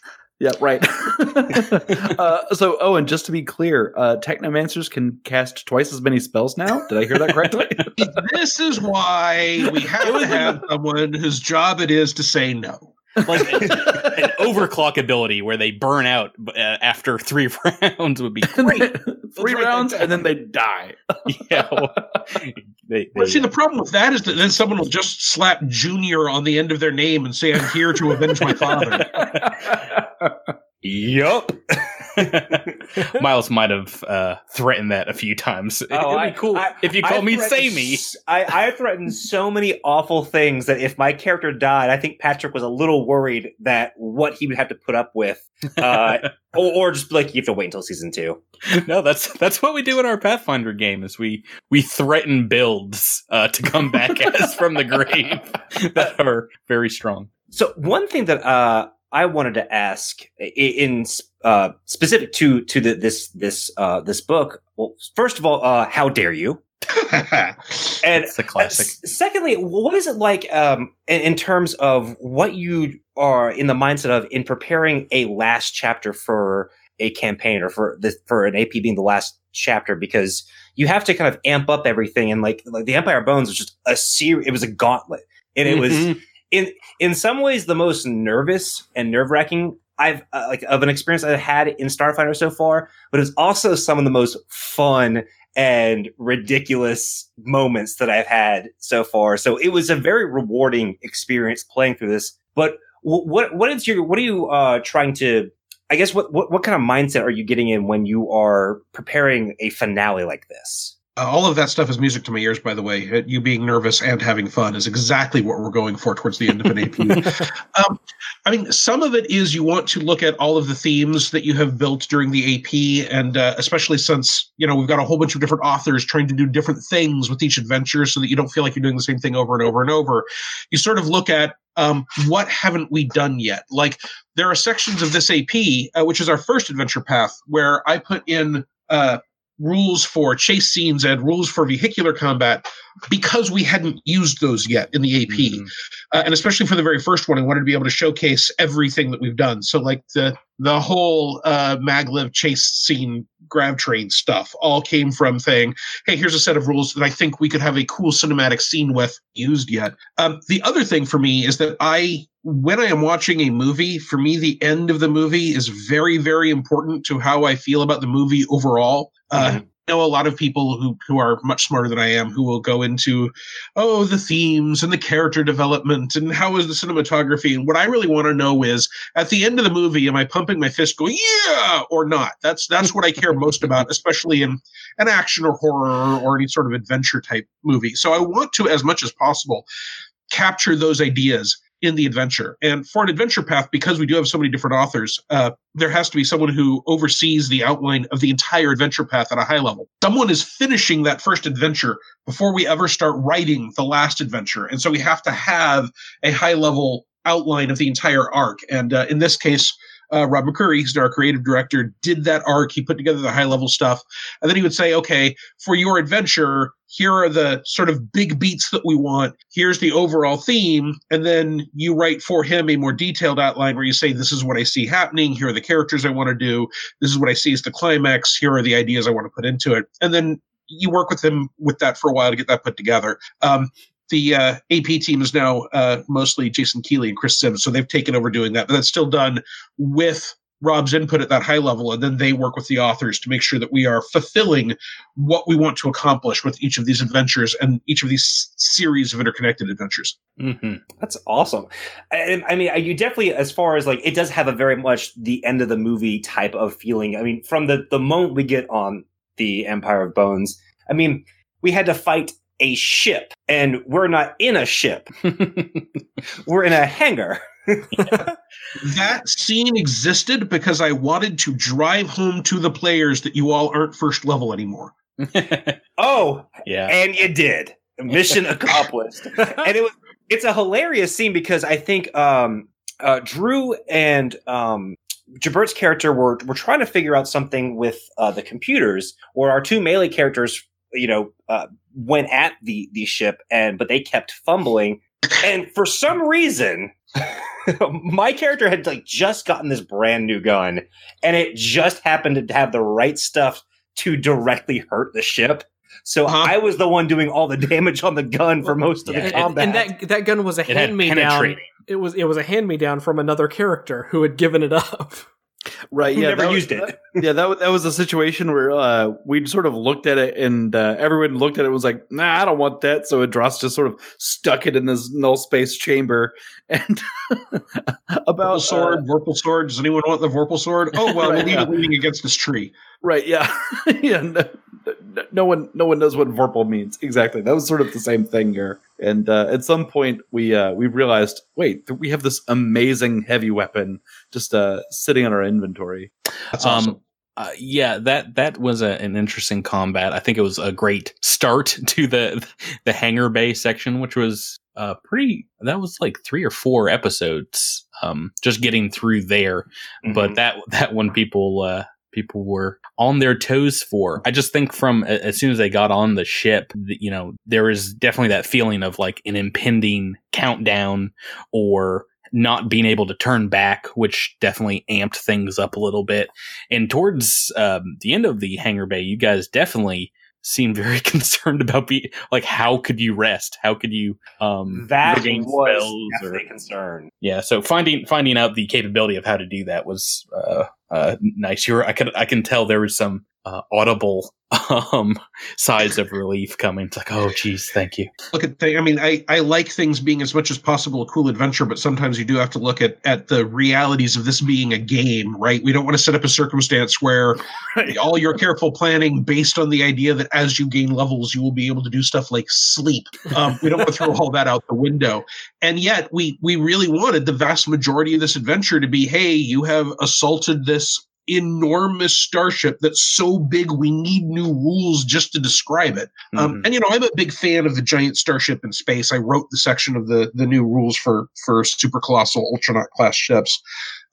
yeah, right. uh, so, Owen, just to be clear, uh, technomancers can cast twice as many spells now. Did I hear that correctly? this is why we have to have someone whose job it is to say no like an, an overclock ability where they burn out uh, after three rounds would be great. three rounds and then they die. yeah. Well, they, they, well, see, the problem with that is that then someone will just slap Junior on the end of their name and say, "I'm here to avenge my father." Yup. Miles might have uh, threatened that a few times. Oh, It'd be cool I, if you call I me Samey. I, I threatened so many awful things that if my character died, I think Patrick was a little worried that what he would have to put up with, uh, or, or, just like you have to wait until season two. No, that's that's what we do in our Pathfinder game. Is we we threaten builds uh, to come back as from the grave that are very strong. So one thing that uh, I wanted to ask in uh, specific to to the, this this uh, this book. Well, first of all, uh, how dare you? and it's a classic. Uh, secondly, what is it like um, in, in, terms of what you are in the mindset of in preparing a last chapter for a campaign or for the for an AP being the last chapter because you have to kind of amp up everything and like like the Empire Bones was just a series. It was a gauntlet, and it mm-hmm. was in in some ways the most nervous and nerve wracking I've uh, like of an experience I've had in Starfinder so far, but it's also some of the most fun and ridiculous moments that I've had so far. So it was a very rewarding experience playing through this. But what what is your what are you uh, trying to? I guess what, what what kind of mindset are you getting in when you are preparing a finale like this? Uh, all of that stuff is music to my ears, by the way. Uh, you being nervous and having fun is exactly what we're going for towards the end of an AP. um, I mean, some of it is you want to look at all of the themes that you have built during the AP, and uh, especially since you know we've got a whole bunch of different authors trying to do different things with each adventure, so that you don't feel like you're doing the same thing over and over and over. You sort of look at um, what haven't we done yet? Like there are sections of this AP, uh, which is our first adventure path, where I put in. Uh, rules for chase scenes and rules for vehicular combat because we hadn't used those yet in the AP. Mm-hmm. Uh, and especially for the very first one, I wanted to be able to showcase everything that we've done. So like the the whole uh, maglev chase scene grab train stuff all came from saying, hey, here's a set of rules that I think we could have a cool cinematic scene with used yet. Um, the other thing for me is that I when I am watching a movie, for me, the end of the movie is very, very important to how I feel about the movie overall. Uh, mm-hmm. I know a lot of people who, who are much smarter than I am who will go into, oh, the themes and the character development and how is the cinematography. And what I really want to know is at the end of the movie, am I pumping my fist going, yeah, or not? That's that's what I care most about, especially in an action or horror or any sort of adventure type movie. So I want to, as much as possible, capture those ideas in the adventure. And for an adventure path, because we do have so many different authors, uh, there has to be someone who oversees the outline of the entire adventure path at a high level. Someone is finishing that first adventure before we ever start writing the last adventure. And so we have to have a high level outline of the entire arc. And uh, in this case, uh, Rob McCreary, he's our creative director, did that arc. He put together the high level stuff. And then he would say, okay, for your adventure, here are the sort of big beats that we want. Here's the overall theme. And then you write for him a more detailed outline where you say, this is what I see happening. Here are the characters I want to do. This is what I see as the climax. Here are the ideas I want to put into it. And then you work with him with that for a while to get that put together. Um, the uh, AP team is now uh, mostly Jason Keeley and Chris Sims, so they've taken over doing that, but that's still done with Rob's input at that high level, and then they work with the authors to make sure that we are fulfilling what we want to accomplish with each of these adventures and each of these series of interconnected adventures. Mm-hmm. That's awesome. I, I mean, you definitely, as far as like, it does have a very much the end of the movie type of feeling. I mean, from the the moment we get on the Empire of Bones, I mean, we had to fight a ship, and we're not in a ship. we're in a hangar. that scene existed because I wanted to drive home to the players that you all aren't first level anymore. oh, yeah. And you did. Mission accomplished. and it was it's a hilarious scene because I think um, uh, Drew and um, Jabert's character were were trying to figure out something with uh, the computers, or our two melee characters, you know, uh, went at the the ship, and but they kept fumbling, and for some reason. my character had like just gotten this brand new gun and it just happened to have the right stuff to directly hurt the ship so huh? I was the one doing all the damage on the gun for most of yeah, the combat. And, and, that that gun was a hand me down. It was it was a hand me down from another character who had given it up. Right. yeah. Never that used was, it. yeah. That that was a situation where uh, we sort of looked at it, and uh, everyone looked at it and was like, "Nah, I don't want that." So Dross just sort of stuck it in this null space chamber. And about Vorpal sword, uh, Vorpal sword. Does anyone want the Vorpal sword? Oh well, right, we'll leave yeah. it leaning against this tree. Right. Yeah. yeah. No, no, one, no one knows what Vorpal means exactly. That was sort of the same thing here. And uh, at some point, we uh, we realized, wait, we have this amazing heavy weapon just uh, sitting in our inventory. That's awesome. Um, uh, yeah, that that was a, an interesting combat. I think it was a great start to the the hangar bay section, which was uh, pretty. That was like three or four episodes, um, just getting through there. Mm-hmm. But that that one people uh, people were on their toes for. I just think from as soon as they got on the ship, you know, there is definitely that feeling of like an impending countdown or not being able to turn back, which definitely amped things up a little bit. And towards um, the end of the hangar bay, you guys definitely seemed very concerned about be like how could you rest? How could you um that was definitely or, concern yeah so finding finding out the capability of how to do that was uh uh nice. You were i could i can tell there was some uh, audible um sighs of relief coming. It's like, oh geez, thank you. Look at thing. I mean, I, I like things being as much as possible a cool adventure, but sometimes you do have to look at at the realities of this being a game, right? We don't want to set up a circumstance where right. all your careful planning based on the idea that as you gain levels, you will be able to do stuff like sleep. Um, we don't want to throw all that out the window. And yet, we we really wanted the vast majority of this adventure to be, hey, you have assaulted this enormous starship that's so big we need new rules just to describe it. Um, mm-hmm. Um, and you know, I'm a big fan of the giant starship in space. I wrote the section of the the new rules for for super colossal ultranaut class ships.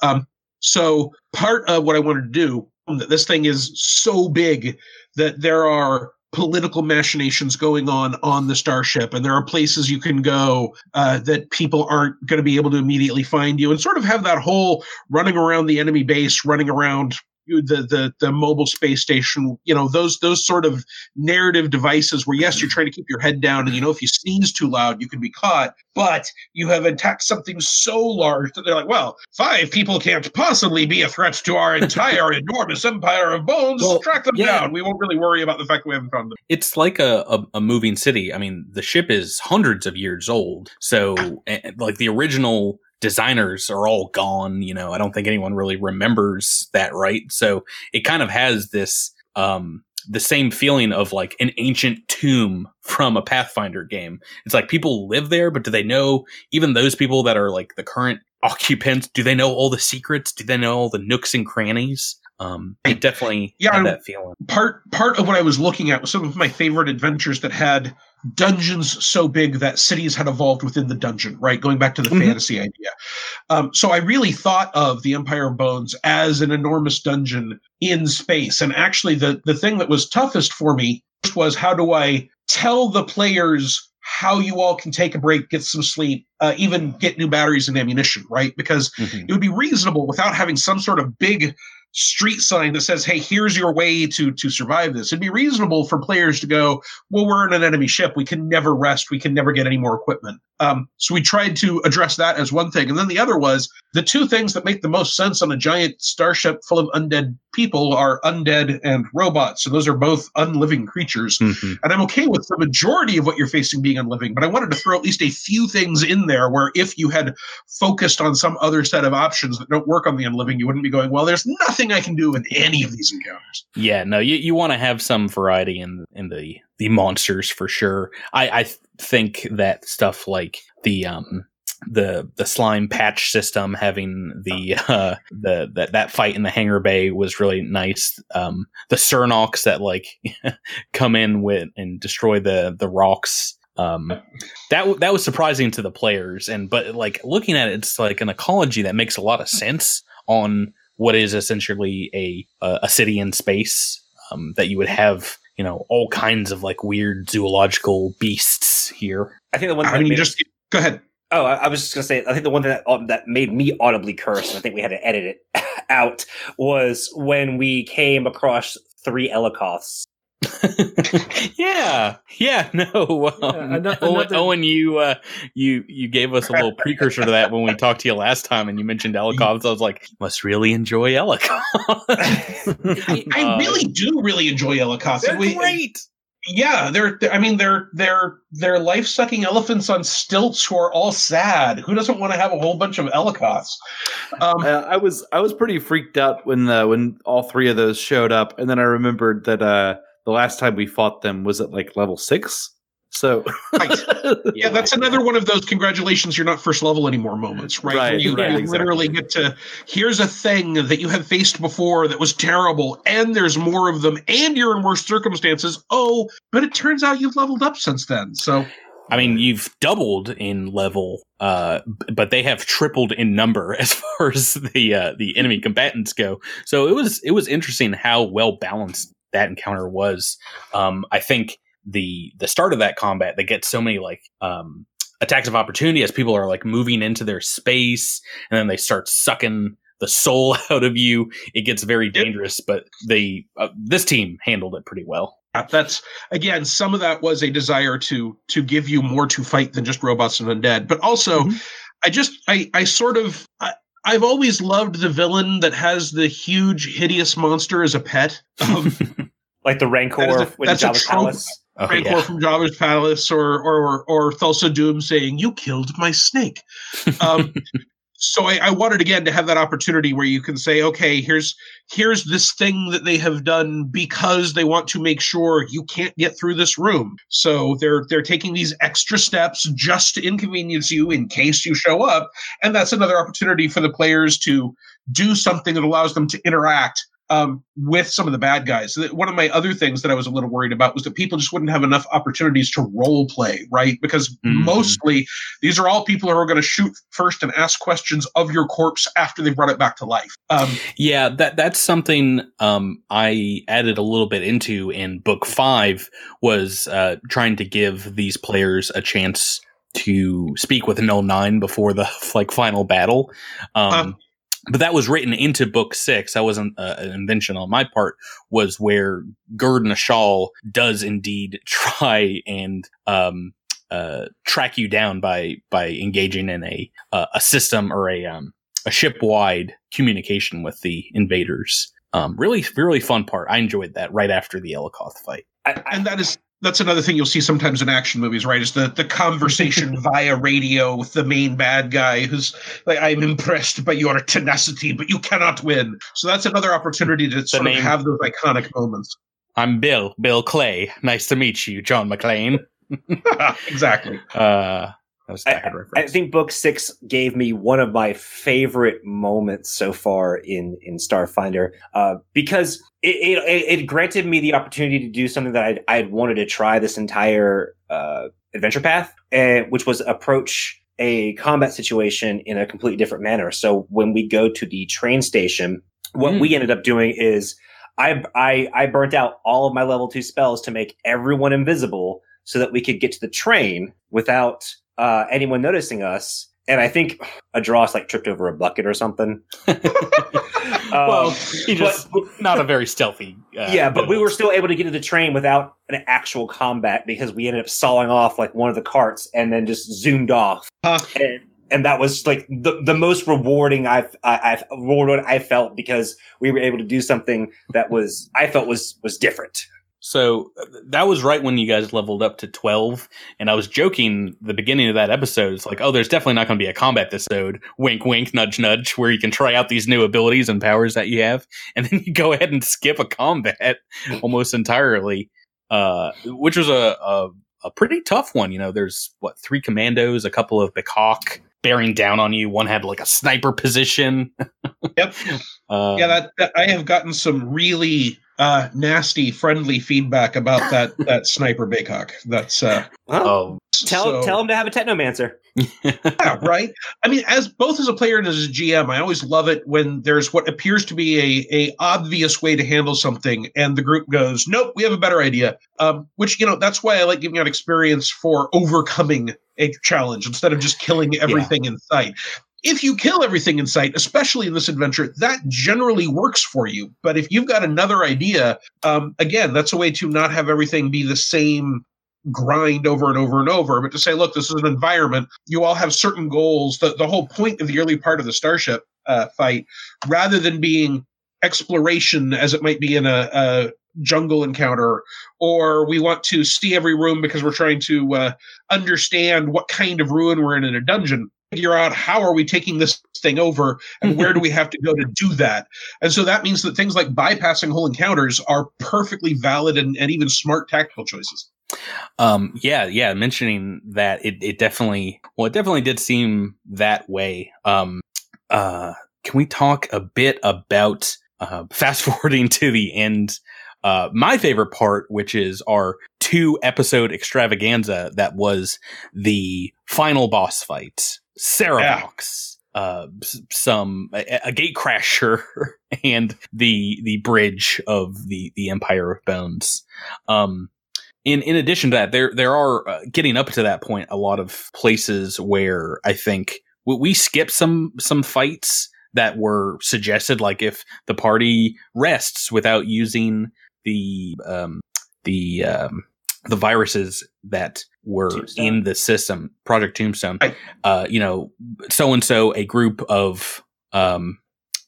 Um, so part of what I wanted to do that this thing is so big that there are political machinations going on on the starship and there are places you can go uh, that people aren't going to be able to immediately find you and sort of have that whole running around the enemy base running around the the the mobile space station you know those those sort of narrative devices where yes you're trying to keep your head down and you know if you sneeze too loud you can be caught but you have attacked something so large that they're like well five people can't possibly be a threat to our entire enormous empire of bones. Well, track them yeah. down. We won't really worry about the fact that we haven't found them. It's like a, a, a moving city. I mean the ship is hundreds of years old. So ah. eh, like the original designers are all gone. You know, I don't think anyone really remembers that, right? So it kind of has this um, the same feeling of like an ancient tomb from a Pathfinder game. It's like people live there, but do they know even those people that are like the current occupants? Do they know all the secrets? Do they know all the nooks and crannies? Um, it definitely Yeah, had that feeling. part part of what I was looking at was some of my favorite adventures that had dungeons so big that cities had evolved within the dungeon, right? Going back to the Mhm. fantasy idea. Um, so I really thought of the Empire of Bones as an enormous dungeon in space. And actually, the the thing that was toughest for me was how do I tell the players how you all can take a break, get some sleep, uh, even get new batteries and ammunition, right? Because Mhm. it would be reasonable without having some sort of big street sign that says, "Hey, here's your way to to survive this." It'd be reasonable for players to go, "Well, we're in an enemy ship. We can never rest. We can never get any more equipment." Um, so we tried to address that as one thing, and then the other was the two things that make the most sense on a giant starship full of undead people are undead and robots. So those are both unliving creatures. Mhm. And I'm okay with the majority of what you're facing being unliving, but I wanted to throw at least a few things in there where if you had focused on some other set of options that don't work on the unliving, you wouldn't be going, well, there's nothing I can do in any of these encounters. Yeah, no, you, you want to have some variety in in the the monsters for sure. I I think that stuff like the um the the slime patch system having the uh the that that fight in the hangar bay was really nice. Um the cernox that like come in with and destroy the the rocks. Um that w- that was surprising to the players. And but like looking at it it's like an ecology that makes a lot of sense on what is essentially a a, a city in space um, that you would have you know all kinds of like weird zoological beasts here I think the one I mean, made- just go ahead. Oh, I, I was just gonna say. I think the one that um, that made me audibly curse, and I think we had to edit it out, was when we came across three Elicoths. yeah yeah no um, Yeah, ano- Owen, another- Owen, you uh you you gave us a little precursor to that when we talked to you last time and you mentioned Elicoth. So I was like, must really enjoy Elicoth. I Uh, really do really enjoy Elicoth. they're We- great. Yeah, they're, they're- I mean, they're they're they're life sucking elephants on stilts who are all sad. Who doesn't want to have a whole bunch of Elicoths? Um, Uh, I was I was pretty freaked out when uh, when all three of those showed up, and then I remembered that uh, the last time we fought them was at like level six. So Right. yeah, that's another one of those congratulations, you're not first level anymore moments, right? Right, you, right, you exactly. literally get to here's a thing that you have faced before that was terrible, and there's more of them, and you're in worse circumstances. Oh, but it turns out you've leveled up since then. So I mean, you've doubled in level, uh, but they have tripled in number as far as the uh, the enemy combatants go. So it was it was interesting how well balanced that encounter was. Um, I think the the start of that combat they get so many like um, attacks of opportunity as people are like moving into their space, and then they start sucking the soul out of you. It gets very dangerous, but they uh, this team handled it pretty well. That's again some of that was a desire to to give you more to fight than just robots and undead but also i just i i sort of I, i've always loved the villain that has the huge hideous monster as a pet um, like the Rancor That is a- with that's a Jabba's trope. Palace. Oh, Rancor yeah. from Jabba's palace or or or Thulsa Doom saying you killed my snake um so I, I wanted again to have that opportunity where you can say okay here's here's this thing that they have done because they want to make sure you can't get through this room. So they're they're taking these extra steps just to inconvenience you in case you show up. And that's another opportunity for the players to do something that allows them to interact um, with some of the bad guys. One of my other things that I was a little worried about was that people just wouldn't have enough opportunities to role play, right? Because Mhm. mostly these are all people who are going to shoot first and ask questions of your corpse after they've brought it back to life. Um, Yeah, that that's something um, I added a little bit into in book five was uh, trying to give these players a chance to speak with Null Nine before the like final battle. Um, Um, but that was written into book six. That wasn't uh, an invention on my part. Was where Gerd Nashal does indeed try and um, uh, track you down by by engaging in a uh, a system or a um, a ship wide communication with the invaders. Um, really, really fun part. I enjoyed that right after the Elicoth fight. I, I, and that is that's another thing you'll see sometimes in action movies, right? Is the the conversation via radio with the main bad guy who's like, "I'm impressed by your tenacity, but you cannot win." So that's another opportunity to sort name- of have those iconic moments. I'm Bill, Bill Clay. Nice to meet you, John McClane. exactly. Uh, that was a I, I think book six gave me one of my favorite moments so far in in Starfinder uh, because it, it it granted me the opportunity to do something that I'd, I'd wanted to try this entire uh, adventure path, uh, which was approach a combat situation in a completely different manner. So when we go to the train station, what Mm. we ended up doing is I, I I burnt out all of my level two spells to make everyone invisible so that we could get to the train without uh, anyone noticing us. And I think Adros like tripped over a bucket or something. well, Um, he just not a very stealthy. Uh, yeah, but we were still able to get to the train without an actual combat because we ended up sawing off like one of the carts and then just zoomed off. Huh. And, and that was like the, the most rewarding I've I, I've rewarded I felt because we were able to do something that was I felt was was different. So uh, that was right when you guys leveled up to 12. And I was joking the beginning of that episode. It's like, oh, there's definitely not going to be a combat episode. Wink, wink, nudge, nudge, where you can try out these new abilities and powers that you have. And then you go ahead and skip a combat almost entirely, uh, which was a, a, a pretty tough one. You know, there's what, three commandos, a couple of Bacawk bearing down on you. One had like a sniper position. Yep. Uh, yeah, that, that I have gotten some really uh, nasty, friendly feedback about that that sniper Baycock. That's uh, oh, Tell so- tell him to have a technomancer. yeah, right. I mean, as both as a player and as a GM, I always love it when there's what appears to be a a obvious way to handle something, and the group goes, "Nope, we have a better idea." Um, which you know, that's why I like giving out experience for overcoming a challenge instead of just killing everything in sight. If you kill everything in sight, especially in this adventure, that generally works for you. But if you've got another idea, um, again, that's a way to not have everything be the same grind over and over and over, but to say, look, this is an environment. You all have certain goals. The, the whole point of the early part of the Starship uh, fight, rather than being exploration as it might be in a, a jungle encounter, or we want to see every room because we're trying to uh, understand what kind of ruin we're in in a dungeon. Figure out how are we taking this thing over and where do we have to go to do that. And so that means that things like bypassing whole encounters are perfectly valid and, and even smart tactical choices. Um, yeah, yeah. Mentioning that, it, it definitely, well, it definitely did seem that way. Um, uh, can we talk a bit about uh, fast forwarding to the end? Uh, my favorite part, which is our two episode extravaganza, that was the final boss fight, Saravox. Uh, some a, a gate crasher and the the bridge of the the Empire of Bones. Um, in in addition to that, there there are uh, getting up to that point a lot of places where I think we, we skip some some fights that were suggested, like if the party rests without using the um, the um, the viruses that were Tombstone. in the system, Project Tombstone. Uh, you know, so and so a group of um,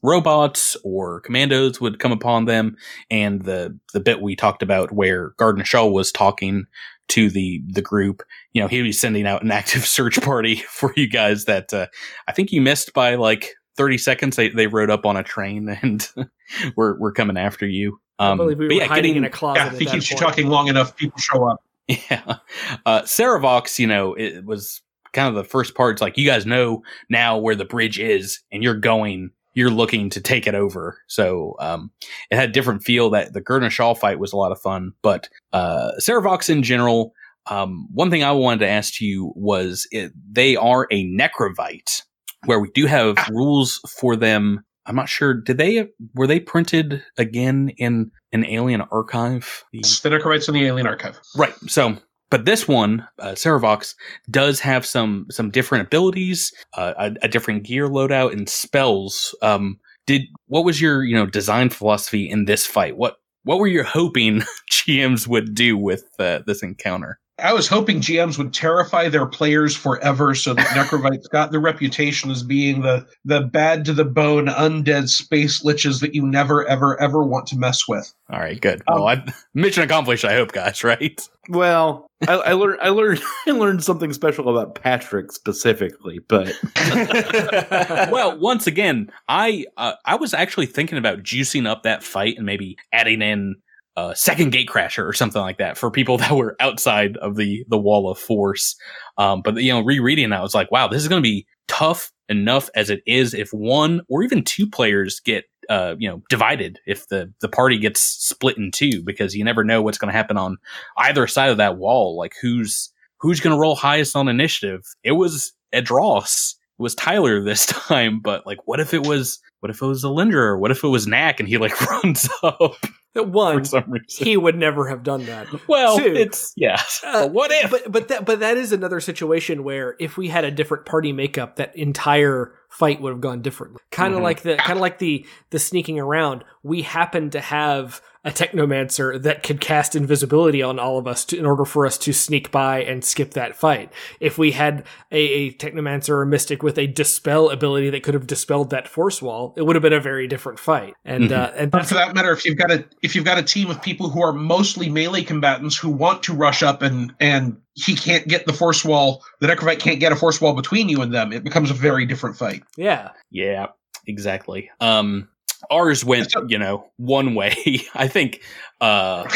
robots or commandos would come upon them, and the the bit we talked about where Gardner Shaw was talking to the the group, you know, he was sending out an active search party for you guys that uh, I think you missed by like 30 seconds. They they rode up on a train and we're we're coming after you. Um, I believe we were yeah, hiding getting- in a closet. Yeah, at if he keeps you point. talking long enough, people show up. Yeah. Uh, Saravox, you know, it was kind of the first part. It's like, you guys know now where the bridge is and you're going, you're looking to take it over. So, um, it had a different feel that the Gurna Shaw fight was a lot of fun, but, uh, Saravox in general, um, one thing I wanted to ask you was it, they are a necrovite where we do have rules for them. I'm not sure. Did they, were they printed again in an alien archive? The- Necrovites in the Alien Archive. Right. So, but this one, uh, Saravox, does have some some different abilities, uh, a, a different gear loadout, and spells. Um, did what was your you know design philosophy in this fight? What what were you hoping GMs would do with uh, this encounter? I was hoping GMs would terrify their players forever so that Necrovites got the reputation as being the, the bad to the bone undead space liches that you never, ever, ever want to mess with. All right, good. Well, I, mission accomplished. I hope, guys. Right? Well, I, I learned I learned I learned something special about Patrick specifically, but well, once again, I uh, I was actually thinking about juicing up that fight and maybe adding in uh, second gate crasher or something like that for people that were outside of the the wall of force. Um, but you know, rereading that, I was like, wow, this is going to be tough enough as it is if one or even two players get uh, you know divided if the the party gets split in two because you never know what's going to happen on either side of that wall. Like who's who's going to roll highest on initiative? It was Edros. it was Tyler this time but like what if it was what if it was Alindra what if it was Knack and he like runs up one for some reason? he would never have done that. Well Two, it's yeah. Uh, But what if? but but that but that is another situation where if we had a different party makeup that entire fight would have gone differently. Kind of Mhm. like the kind of like the the sneaking around. We happen to have a technomancer that could cast invisibility on all of us to, in order for us to sneak by and skip that fight if we had a, a technomancer or a mystic with a dispel ability that could have dispelled that force wall it would have been a very different fight and uh, and But for that matter, if you've got a if you've got a team of people who are mostly melee combatants who want to rush up and and he can't get the force wall, the necrovite can't get a force wall between you and them, it becomes a very different fight. yeah Yeah, exactly. Um ours went, you know, one way. I think uh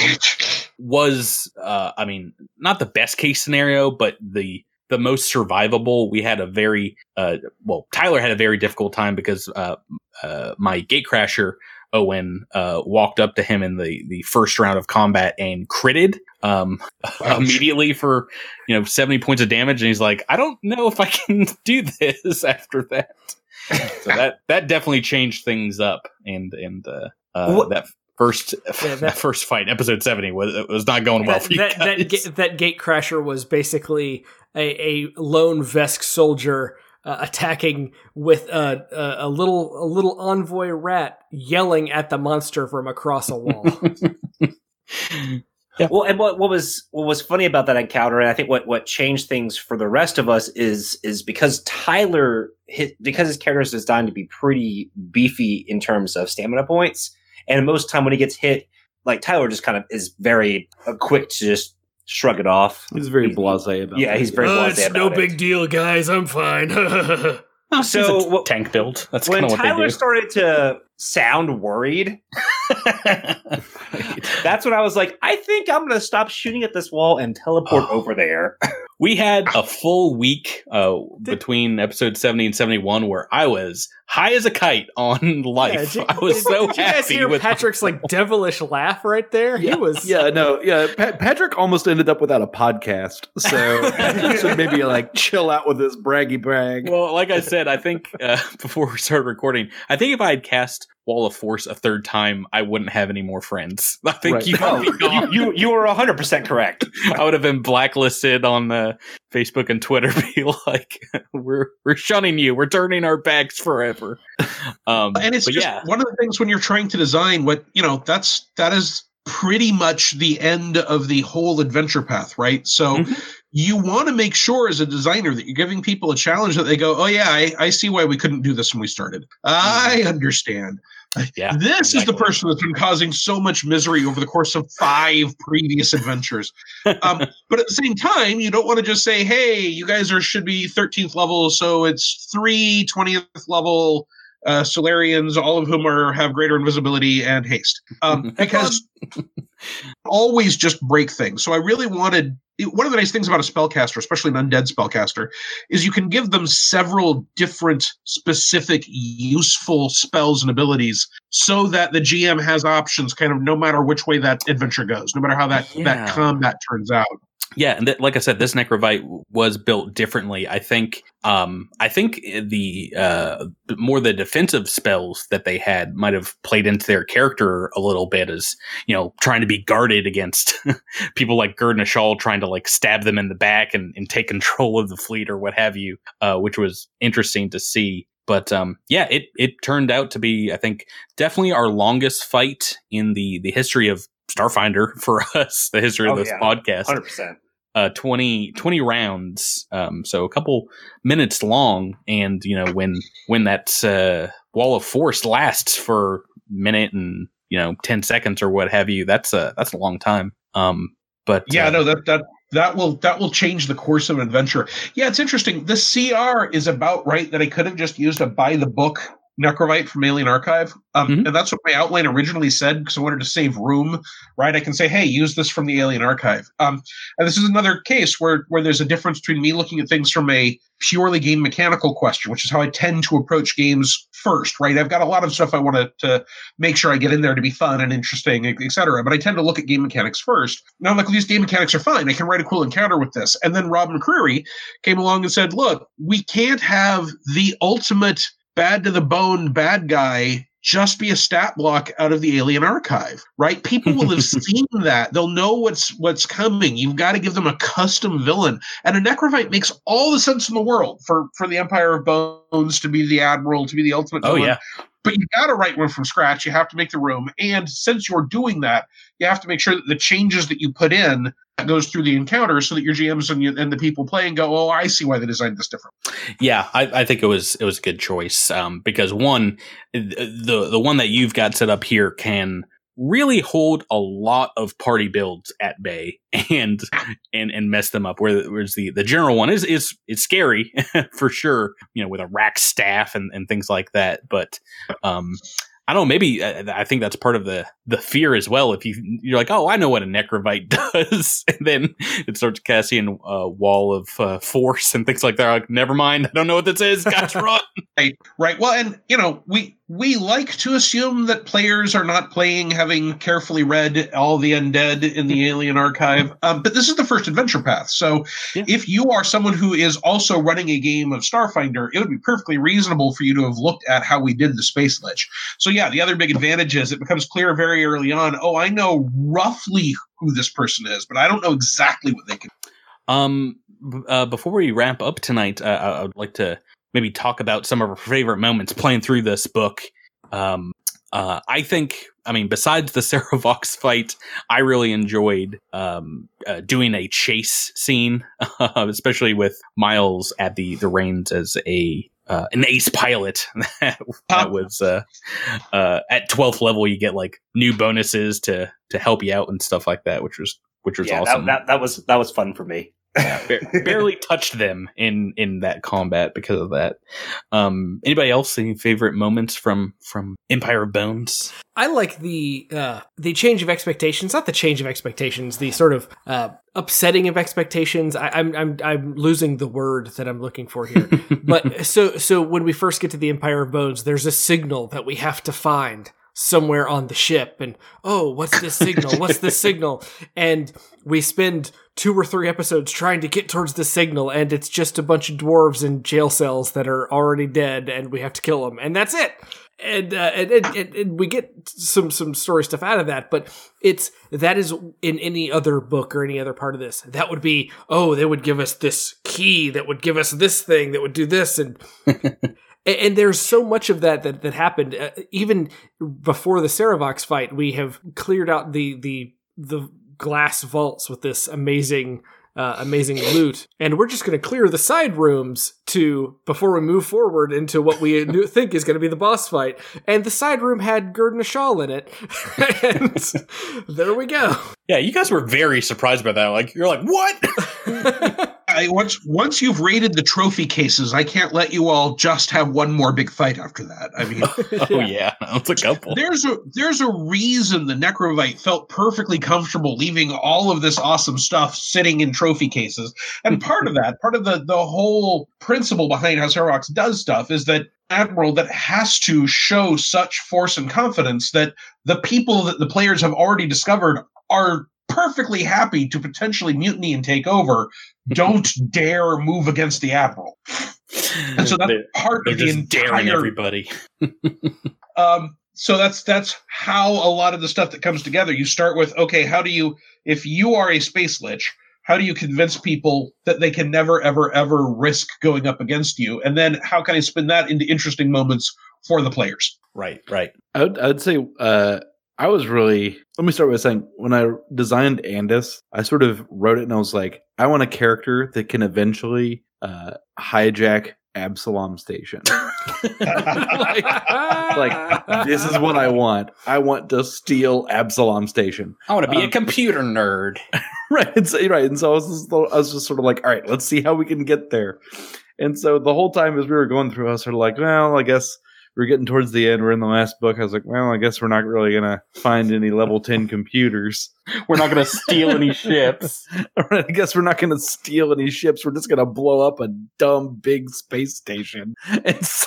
was uh I mean, not the best case scenario, but the the most survivable. We had a very uh well, Tyler had a very difficult time because uh uh my gatecrasher Owen uh walked up to him in the the first round of combat and critted um immediately for you know 70 points of damage and he's like I don't know if I can do this after that so that that definitely changed things up and and uh, uh that first Yeah, that, first fight episode 70 was it was not going well that, for you that, that, ga- that gate crasher was basically a, a lone Vesk soldier uh, attacking with a, a, a little a little envoy rat yelling at the monster from across a wall. Well, and what, what was what was funny about that encounter, and I think what what changed things for the rest of us is is because Tyler hit because his character is designed to be pretty beefy in terms of stamina points, and most time when he gets hit, like Tyler just kind of is very uh, quick to just shrug it off. He's very blasé about Yeah, it. he's very blasé it's no about it. big deal, guys. I'm fine. So It's what- tank build that's when kind of what Tyler they do started to sound worried, that's when I was like, I think I'm gonna stop shooting at this wall and teleport Oh. over there. we had a full week uh between episode 70 and 71 where i was high as a kite on life did- i was did- so did you guys happy hear with Patrick's like devilish laugh right there? He was Yeah, no, yeah. Pat- Patrick almost ended up without a podcast, so should maybe like chill out with this braggy brag. well like i said i think uh, before we started recording i think if i had cast wall of force a third time i wouldn't have any more friends i think Right. you, Oh, you, you you were 100 percent correct. i would have been blacklisted on uh, facebook and twitter be like we're we're shunning you we're turning our backs forever um and it's just yeah one of the things when you're trying to design what you know that's that is pretty much the end of the whole adventure path right so Mhm. You want to make sure as a designer that you're giving people a challenge that they go oh yeah i, I see why we couldn't do this when we started i understand yeah this is the person that's been causing so much misery over the course of five previous adventures. Um, but at the same time, you don't want to just say, hey, you guys are should be 13th level, so it's three 20th level uh, Solarians, all of whom are have greater invisibility and haste. Um, because always just break things. So I really wanted one of the nice things about a spellcaster, especially an undead spellcaster, is you can give them several different specific useful spells and abilities so that the GM has options kind of no matter which way that adventure goes, no matter how that, Yeah. that combat turns out. Yeah, and th- like I said, this necrovite was built differently. I think, um, I think the uh, more the defensive spells that they had might have played into their character a little bit, as you know, trying to be guarded against people like Gerd Nashal trying to like stab them in the back and, and take control of the fleet or what have you, uh, which was interesting to see. But um, yeah, it it turned out to be, I think, definitely our longest fight in the the history of Starfinder for us, the history of Oh, this yeah. podcast 100. percent uh 20 20 rounds um so a couple minutes long and you know when when that uh wall of force lasts for a minute and you know 10 seconds or what have you that's a that's a long time um but Yeah, uh, no, that that that will that will change the course of an adventure. Yeah, it's interesting. The CR is about right that I could have just used a buy the book Necrovite from Alien Archive. Um, Mhm. And that's what my outline originally said because I wanted to save room, right? I can say, hey, use this from the Alien Archive. Um, and this is another case where, where there's a difference between me looking at things from a purely game mechanical question, which is how I tend to approach games first, right? I've got a lot of stuff I want to, make sure I get in there to be fun and interesting, et et cetera. But I tend to look at game mechanics first. Now I'm like, well, these game mechanics are fine. I can write a cool encounter with this. And then Rob McCreary came along and said, look, we can't have the ultimate bad to the bone bad guy just be a stat block out of the alien archive right people will have seen that they'll know what's what's coming you've got to give them a custom villain and a necrovite makes all the sense in the world for for the empire of bones to be the admiral to be the ultimate Oh villain. yeah. But you got to write one from scratch. You have to make the room. And since you're doing that you have to make sure that the changes that you put in goes through the encounter so that your gms and, you, and the people playing go oh i see why they designed this different. Yeah, I, I think it was it was a good choice um, because one, the the one that you've got set up here can really hold a lot of party builds at bay and and and mess them up. Where- Whereas the the general one is is it's scary for sure, you know, with a rack staff and and things like that. But um, I don't know. Maybe uh, I think that's part of the the fear as well. If you you're like, oh, I know what a necrovite does, and then it starts casting a wall of uh, force and things like that. Like, never mind. I don't know what this is. Guys, run. Right, right. Well, and you know, we we like to assume that players are not playing having carefully read all the undead in the Alien Archive. Um, but this is the first adventure path, so Yeah. if you are someone who is also running a game of Starfinder, it would be perfectly reasonable for you to have looked at how we did the space lich. So yeah, the other big advantage is it becomes clear very early on. Oh, I know roughly who this person is, but I don't know exactly what they can. Um, uh, before we wrap up tonight, uh, I I would like to maybe talk about some of our favorite moments playing through this book. Um, uh, I think, I mean, besides the Saravox fight, I really enjoyed um, uh, doing a chase scene, especially with Miles at the the reins as a uh, an ace pilot. that that was uh, uh, at twelfth level. You get like new bonuses to to help you out and stuff like that, which was which was yeah, awesome that, that that was that was fun for me. Ba- barely touched them in in that combat because of that. Um, anybody else any favorite moments from from Empire of Bones? I like the uh, the change of expectations, not the change of expectations, the sort of uh, upsetting of expectations. I, I'm I'm I'm losing the word that I'm looking for here. but so so when we first get to the Empire of Bones, there's a signal that we have to find somewhere on the ship, and oh, what's this signal? What's this signal? And we spend two or three episodes trying to get towards the signal, and it's just a bunch of dwarves in jail cells that are already dead, and we have to kill them, and that's it. And, uh, and, and, and we get some some story stuff out of that but it's that is in any other book or any other part of this. That would be oh they would give us this key that would give us this thing that would do this and and, and there's so much of that that, that happened uh, even before the Saravox fight we have cleared out the the the glass vaults with this amazing uh, amazing loot, and we're just going to clear the side rooms to before we move forward into what we think is going to be the boss fight. And the side room had Gurdon Shawl in it, and there we go. Yeah, you guys were very surprised by that. Like you're like, what? I, once once you've raided the trophy cases, I can't let you all just have one more big fight after that. I mean, oh yeah, that's a couple. there's a there's a reason the Necrovite felt perfectly comfortable leaving all of this awesome stuff sitting in trophy cases, and part of that, part of the the whole principle behind how Serox does stuff is that admiral that has to show such force and confidence that the people that the players have already discovered are perfectly happy to potentially mutiny and take over don't dare move against the admiral and so that's They're- part They're of the just daring everybody. um so that's that's how a lot of the stuff that comes together you start with okay how do you if you are a space lich how do you convince people that they can never ever ever risk going up against you and then how can i spin that into interesting moments for the players Right, right. I would, I would say uh, I was really. Let me start with saying when I designed Andis, I sort of wrote it and I was like, I want a character that can eventually uh, hijack Absalom Station. like, like this is what I want. I want to steal Absalom Station. I want to be a Um, computer nerd. right, and so, right, and so I was, just, I was just sort of like, all right, let's see how we can get there. And so the whole time as we were going through, I was sort of like, well, I guess we're getting towards the end. We're in the last book. I was like, well, I guess we're not really gonna find any level ten computers. We're not going to steal any ships. I guess we're not gonna steal any ships. We're just gonna blow up a dumb big space station. And so,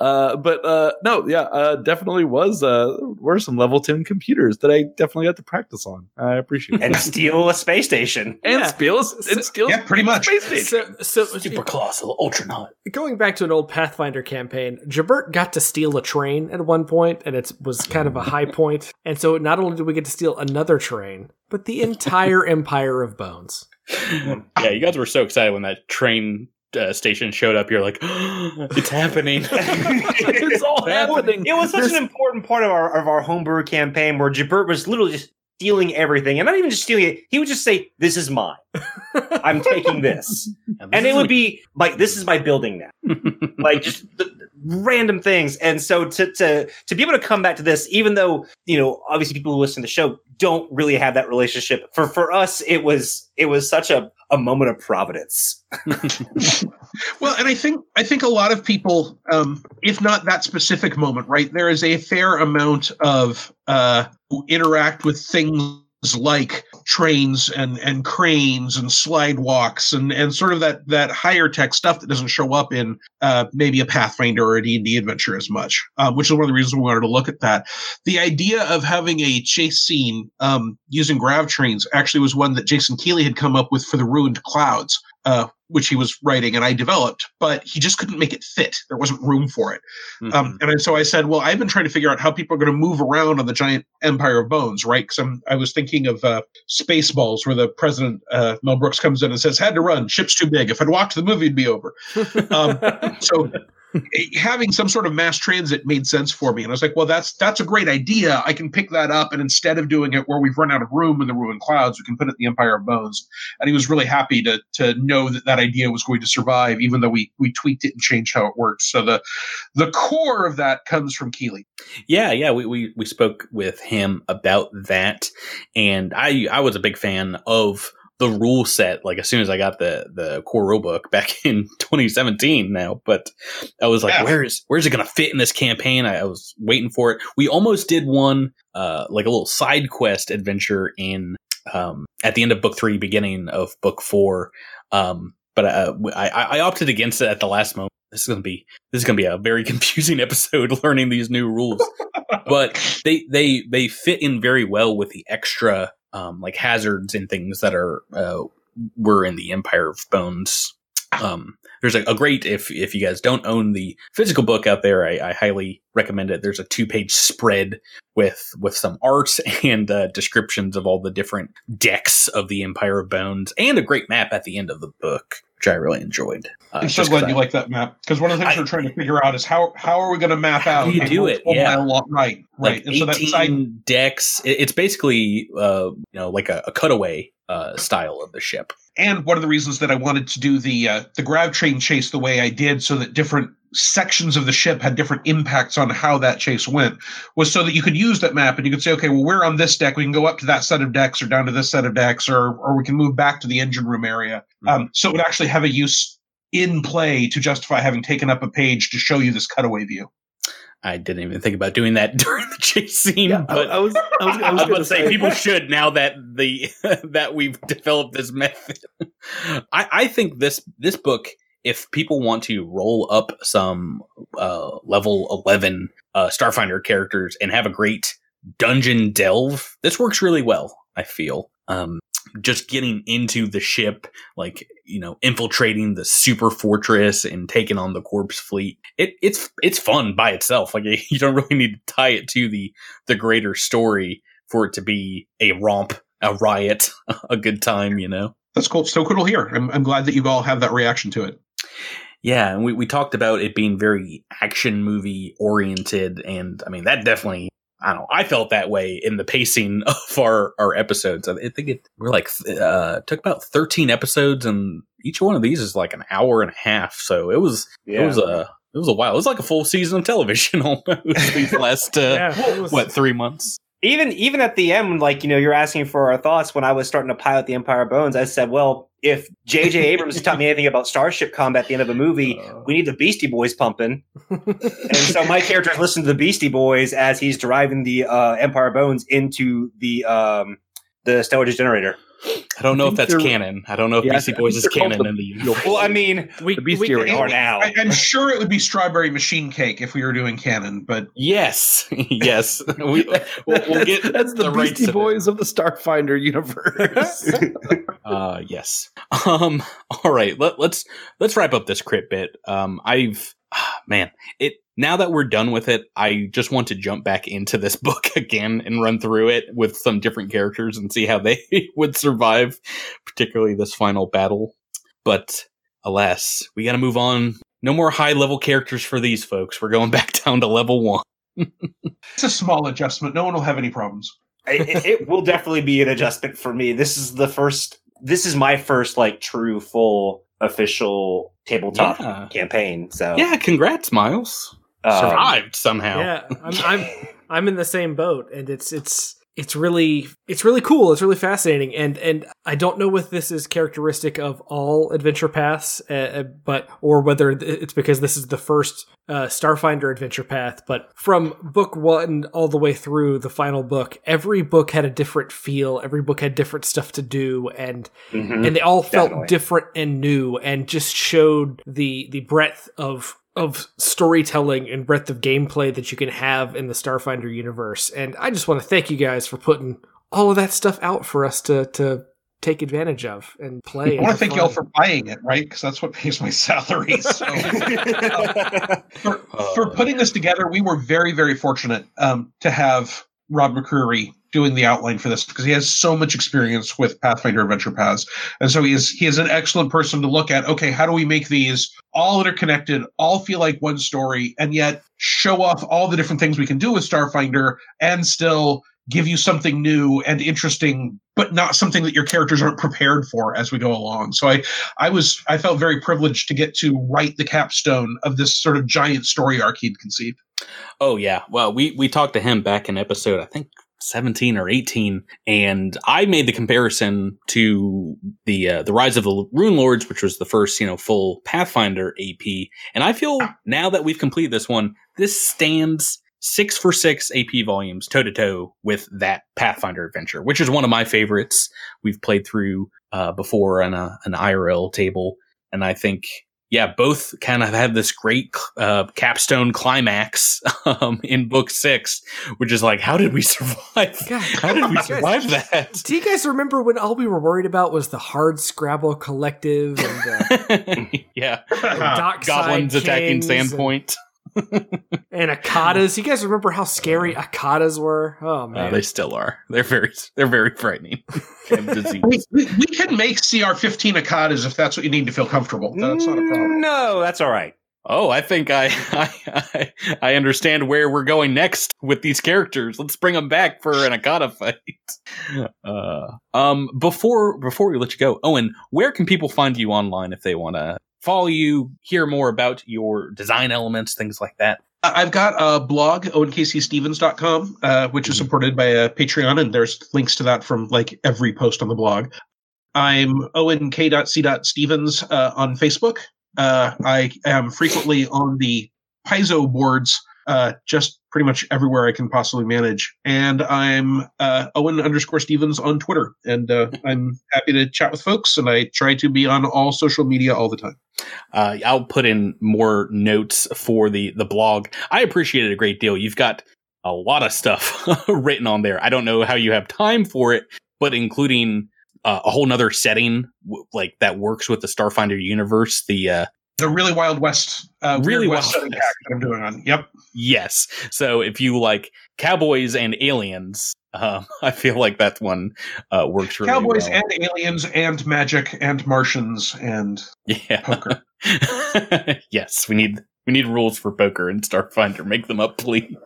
uh, but uh, no, yeah, uh, definitely was uh, were some level ten computers that I definitely got to practice on. I appreciate and that. steal a space station. and Yeah. steal and steal Yeah, pretty much. space station. So, so Super colossal, ultranaut. going back to an old Pathfinder campaign, Jabert got to steal a train at one point, and it was kind of a high point. And so not only did we get to steal another train, but the entire Empire of Bones. Yeah, you guys were so excited when that train uh, station showed up. You're like, it's happening. it's all happening. It was such an important part of our of our homebrew campaign where Jabert was literally just stealing everything, and not even just stealing it. He would just say, "This is mine. I'm taking this," and it would be like, "This is my building now." like just th- random things. And so to to to be able to come back to this, even though you know, obviously people who listen to the show don't really have that relationship. For for us, it was it was such a a moment of providence. Well, and I think I think a lot of people, um, if not that specific moment, right, there is a fair amount of uh, interact with things like trains and and cranes and slide walks and and sort of that that higher tech stuff that doesn't show up in uh, maybe a Pathfinder or a D&D adventure as much, um, which is one of the reasons we wanted to look at that. The idea of having a chase scene um, using grav trains actually was one that Jason Keeley had come up with for the Ruined Clouds uh, which he was writing and I developed, but he just couldn't make it fit. There wasn't room for it. Um, and so I said, well, I've been trying to figure out how people are going to move around on the giant Empire of Bones, right? Because I was thinking of uh, Spaceballs, where the president, uh, Mel Brooks, comes in and says, had to run, ship's too big. If I'd walked, the movie would be over. Um, so having some sort of mass transit made sense for me. And i was like well that's that's a great idea. I can pick that up and instead of doing it where we've run out of room in the ruined clouds we can put it the empire of bones. And he was really happy to to know that that idea was going to survive even though we we tweaked it and changed how it worked so the the core of that comes from keeley. Yeah, yeah, we, we we spoke with him about that, and I I was a big fan of the rule set. Like as soon as I got the the core rule book back in 2017 now, but I was like, Yeah. where is where's it gonna fit in this campaign? I, I was waiting for it. We almost did one uh like a little side quest adventure in um at the end of book three, beginning of book four. Um, but uh, I, I I opted against it at the last moment. This is gonna be this is gonna be a very confusing episode learning these new rules but they they they fit in very well with the extra um like hazards and things that are uh were in the empire of bones. Um there's a, a great if if you guys don't own the physical book out there i, I highly recommend it. There's a two page spread with with some art and uh, descriptions of all the different decks of the empire of bones and a great map at the end of the book which i really enjoyed uh, i'm so glad I- you like that map because one of the things I- we're trying to figure out is how how are we going to map How out do you do it? Yeah. mile right right like and so that side decks. It's basically, uh, you know, like a, a cutaway uh, style of the ship. and one of the reasons that I wanted to do the uh, the grav train chase the way I did, so that different sections of the ship had different impacts on how that chase went, was so that you could use that map and you could say, okay, well, we're on this deck, we can go up to that set of decks or down to this set of decks, or or we can move back to the engine room area. Um, so it would actually have a use in play to justify having taken up a page to show you this cutaway view. I didn't even think about doing that during the chase scene, I, but I was I was, I I was was about gonna to say people should now that the that we've developed this method. I, I think this this book, if people want to roll up some uh, level eleven uh, Starfinder characters and have a great dungeon delve, this works really well. I feel. Um, just getting into the ship, like you know, infiltrating the super fortress and taking on the corpse fleet. It, it's it's fun by itself. Like you don't really need to tie it to the the greater story for it to be a romp, a riot, a good time. You know. That's cool. So cool to hear. I'm, I'm glad that you all have that reaction to it. Yeah, and we, we talked about it being very action movie oriented, and I mean that definitely. I don't know. I felt that way in the pacing of our, our episodes. I think it we're like uh took about thirteen episodes, and each one of these is like an hour and a half. So it was it was a it was a while. It was like a full season of television almost these last uh, Yeah, was- what three months. Even even at the end, like you know, you're asking for our thoughts. When I was starting to pilot the Empire Bones, I said, "Well, if J.J. Abrams taught me anything about starship combat at the end of a movie, we need the Beastie Boys pumping." and so my character is listening to the Beastie Boys as he's driving the uh, Empire Bones into the um, the Stellar Degenerator. I don't know if that's canon. I don't know if Yeah, I BC think Boys is canon the- in the universe. Well, I mean, We, The Beastie we- are now. I, I'm sure it would be strawberry machine cake if we were doing canon, but Yes, yes. We, we'll, we'll get that's the, the Beastie. Boys of the Starfinder universe. Uh, yes. Um. All right. Let, let's let's wrap up this crit bit. Um. I've ah, man. It now that we're done with it, I just want to jump back into this book again and run through it with some different characters and see how they would survive, particularly this final battle. But alas, we got to move on. No more high level characters for these folks. We're going back down to level one. it's a small adjustment. No one will have any problems. it, it- it will definitely be an adjustment for me. This is the first. This is my first like true full official tabletop Yeah. campaign. So Yeah. Congrats, Miles. Um, Survived somehow. Yeah, I'm, I'm I'm in the same boat, and it's it's it's really it's really cool. It's really fascinating, and and I don't know if this is characteristic of all adventure paths, uh, uh, but or whether it's because this is the first uh, Starfinder adventure path. But from book one all the way through the final book, every book had a different feel. Every book had different stuff to do, and mhm. and they all felt Definitely. different and new and just showed the the breadth of of storytelling and breadth of gameplay that you can have in the Starfinder universe. And I just want to thank you guys for putting all of that stuff out for us to to take advantage of and play. I want to thank y'all for buying it, right? Because that's what pays my salary. So, for, for putting this together, we were very, very fortunate um, to have Rob McCreary doing the outline for this because he has so much experience with Pathfinder Adventure Paths, and so he is he is an excellent person to look at. Okay, how do we make these all interconnected, all feel like one story, and yet show off all the different things we can do with Starfinder, and still give you something new and interesting, but not something that your characters aren't prepared for as we go along. So I, I was, I felt very privileged to get to write the capstone of this sort of giant story arc he'd conceived. Oh yeah. Well, we we talked to him back in episode I think 17 or 18 and I made the comparison to the uh, the Rise of the Runelords which was the first, you know, full Pathfinder AP and I feel now that we've completed this one, this stands 6 for 6 AP volumes toe to toe with that Pathfinder adventure, which is one of my favorites. We've played through uh, before on a, an IRL table and I think yeah, both kind of have this great uh, capstone climax um, in book six, which is like, how did we survive? God, How did we guys- survive that? Do you guys remember when all we were worried about was the hard Scrabble collective and the yeah, Dockside goblins attacking Kings and- Sandpoint. And Akatas? You guys remember how scary Akatas were? Oh Uh, man, they still are. They're very, they're very frightening. They have disease. We, we, we can make CR15 Akatas if that's what you need to feel comfortable. That's not a problem. No, that's all right. Oh, I think I, I I I understand where we're going next with these characters. Let's bring them back for an Akata fight. Uh, um, before before we let you go, Owen, where can people find you online if they want to follow you, hear more about your design elements, things like that? I've got a blog, owenkcstephens.com, uh, which is supported by a Patreon, and there's links to that from like every post on the blog. I'm onk.c.stevens uh, on Facebook. Uh, I am frequently on the Paizo boards, uh, just pretty much everywhere I can possibly manage. And I'm uh, Owen underscore Stephens on Twitter. And uh, I'm happy to chat with folks, and I try to be on all social media all the time. Uh, I'll put in more notes for the the blog. I appreciate it a great deal. You've got a lot of stuff written on there. I don't know how you have time for it, but including uh, a whole nother setting w- like that works with the Starfinder universe. The uh, The really Wild West, uh, Really Wild West West. pack that I'm doing on. Yep. yes, so if you like cowboys and aliens, um, I feel like that one uh, works really Cowboys well. and aliens and magic and Martians and yeah. poker. yes, we need we need rules for poker and Starfinder. Make them up, please.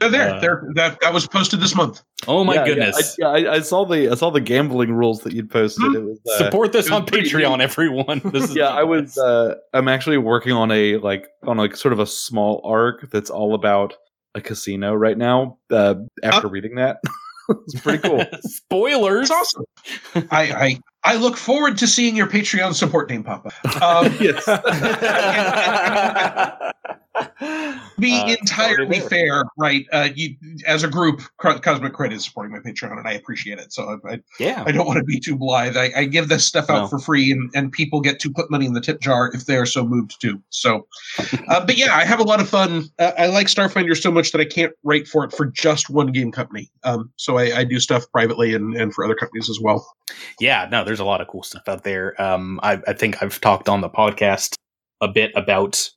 They're there. Uh, They're that that was posted this month. oh my Yeah, yeah, goodness. I, yeah, I, I saw the I saw the gambling rules that you'd posted. It was uh, Support this it on Patreon, everyone. This is yeah, I was. Uh, I'm actually working on a like on like sort of a small arc that's all about a casino right now. Uh, after reading that, it's pretty cool. Spoilers. It's awesome. I, I I look forward to seeing your Patreon support name pop up. Um, yes. be Uh, entirely fair, right? Uh, you, as a group, Cosmic Crit is supporting my Patreon, and I appreciate it. So I, I, Yeah. I don't want to be too blithe. I, I give this stuff out No. for free, and, and people get to put money in the tip jar if they are so moved to. So, uh, but yeah, I have a lot of fun. Uh, I like Starfinder so much that I can't write for it for just one game company. Um, so I, I do stuff privately and, and for other companies as well. yeah, no, there's a lot of cool stuff out there. Um, I, I think I've talked on the podcast a bit about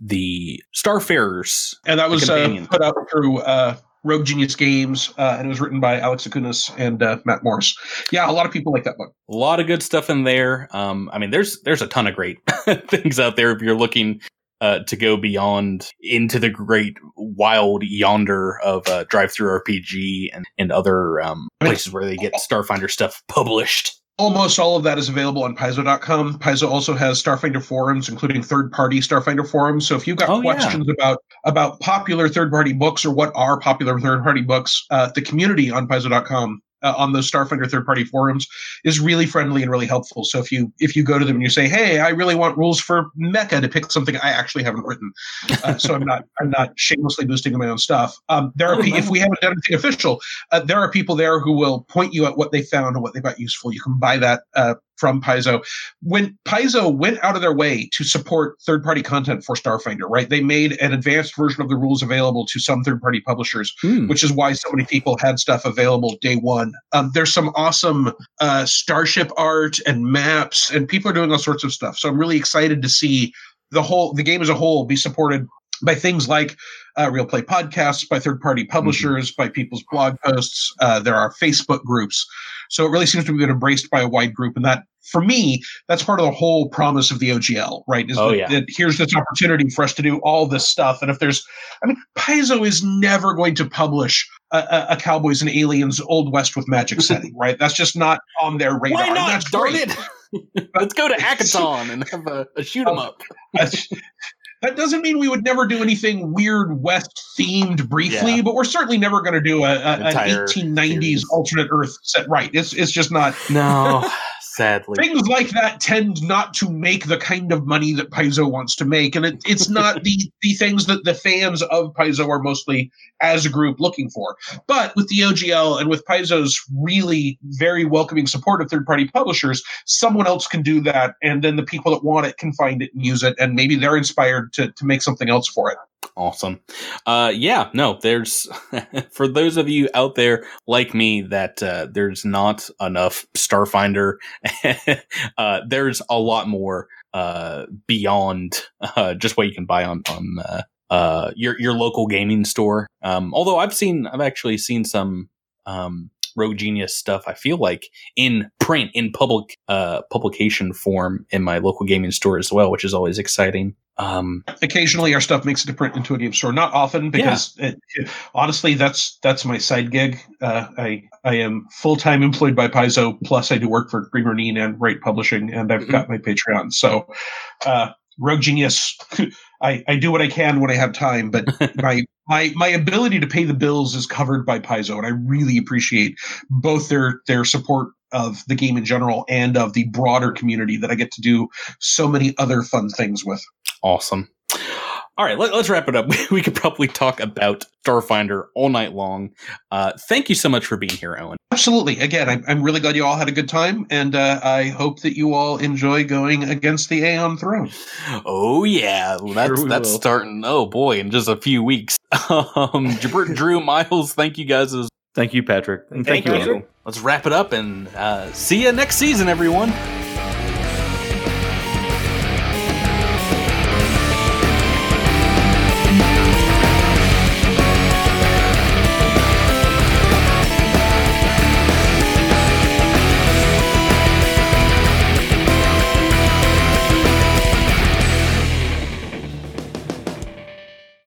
the Starfarers. And that was uh, put out through uh, Rogue Genius Games, uh, and it was written by Alex Augunas and uh, Matt Morris. Yeah, a lot of people like that book. A lot of good stuff in there. Um, I mean, there's there's a ton of great things out there if you're looking uh, to go beyond into the great wild yonder of uh, DriveThruRPG and and other um, places where they get Starfinder stuff published. Almost all of that is available on Paizo.com. Paizo also has Starfinder forums, including third-party Starfinder forums. So if you've got Oh, yeah. questions about about popular third-party books or what are popular third-party books, uh, the community on Paizo.com uh, on those Starfinder third-party forums is really friendly and really helpful. So if you if you go to them and you say, "Hey, I really want rules for Mecha to pick something I actually haven't written," uh, so I'm not I'm not shamelessly boosting my own stuff. Um, there are Oh, if we haven't done anything official, uh, there are people there who will point you at what they found and what they got useful. You can buy that uh, from Paizo. When Paizo went out of their way to support third-party content for Starfinder, right? They made an advanced version of the rules available to some third-party publishers, Hmm. which is why so many people had stuff available day one. Um, there's some awesome uh, starship art and maps, and people are doing all sorts of stuff. So I'm really excited to see the whole the game as a whole be supported by things like uh, real play podcasts by third party publishers by people's blog posts uh, there are facebook groups so it really seems to be embraced by a wide group and that for me that's part of the whole promise of the ogl right is Oh, that, yeah. that here's this opportunity for us to do all this stuff and if there's i mean paizo is never going to publish a, a, cowboys and aliens old west with magic setting right that's just not on their radar Why not? that's Darn great. it! Let's go to Hackathon and have a, a shoot 'em up. That's- that doesn't mean we would never do anything weird West themed briefly, Yeah. but we're certainly never going to do a, a, an 1890s series. alternate Earth set. Right? It's it's just not. No, sadly. Things like that tend not to make the kind of money that Paizo wants to make, and it, it's not the the things that the fans of Paizo are mostly as a group looking for. But with the OGL and with Paizo's really very welcoming support of third party publishers, someone else can do that, and then the people that want it can find it and use it, and maybe they're inspired to to make something else for it. Awesome. Uh, yeah, no, there's, for those of you out there like me that, uh, there's not enough Starfinder, uh, there's a lot more, uh, beyond, uh, just what you can buy on, on, uh, uh, your, your local gaming store. Um, although I've seen, I've actually seen some, um, Rogue Genius stuff. I feel like in print, in public, uh, publication form in my local gaming store as well, which is always exciting. Um, occasionally our stuff makes it to print into a game store not often because it, honestly that's that's my side gig uh, i i am full-time employed by paizo plus i do work for green Ronin and Rite Publishing and i've got my patreon so uh rogue genius i i do what i can when i have time but my my my ability to pay the bills is covered by paizo and i really appreciate both their their support of the game in general and of the broader community that i get to do so many other fun things with Awesome. All right, let, us wrap it up. We could probably talk about Starfinder all night long. Uh, thank you so much for being here, Owen. Absolutely. Again, I'm, I'm really glad you all had a good time, and uh, I hope that you all enjoy going against the Aeon Throne. Oh yeah, that's Sure that's will. starting. Oh boy, in just a few weeks. Um, Jabert, Drew, Miles, thank you guys. As, Thank you, Patrick. And thank, thank, you. you. Let's wrap it up and uh, see you next season, everyone.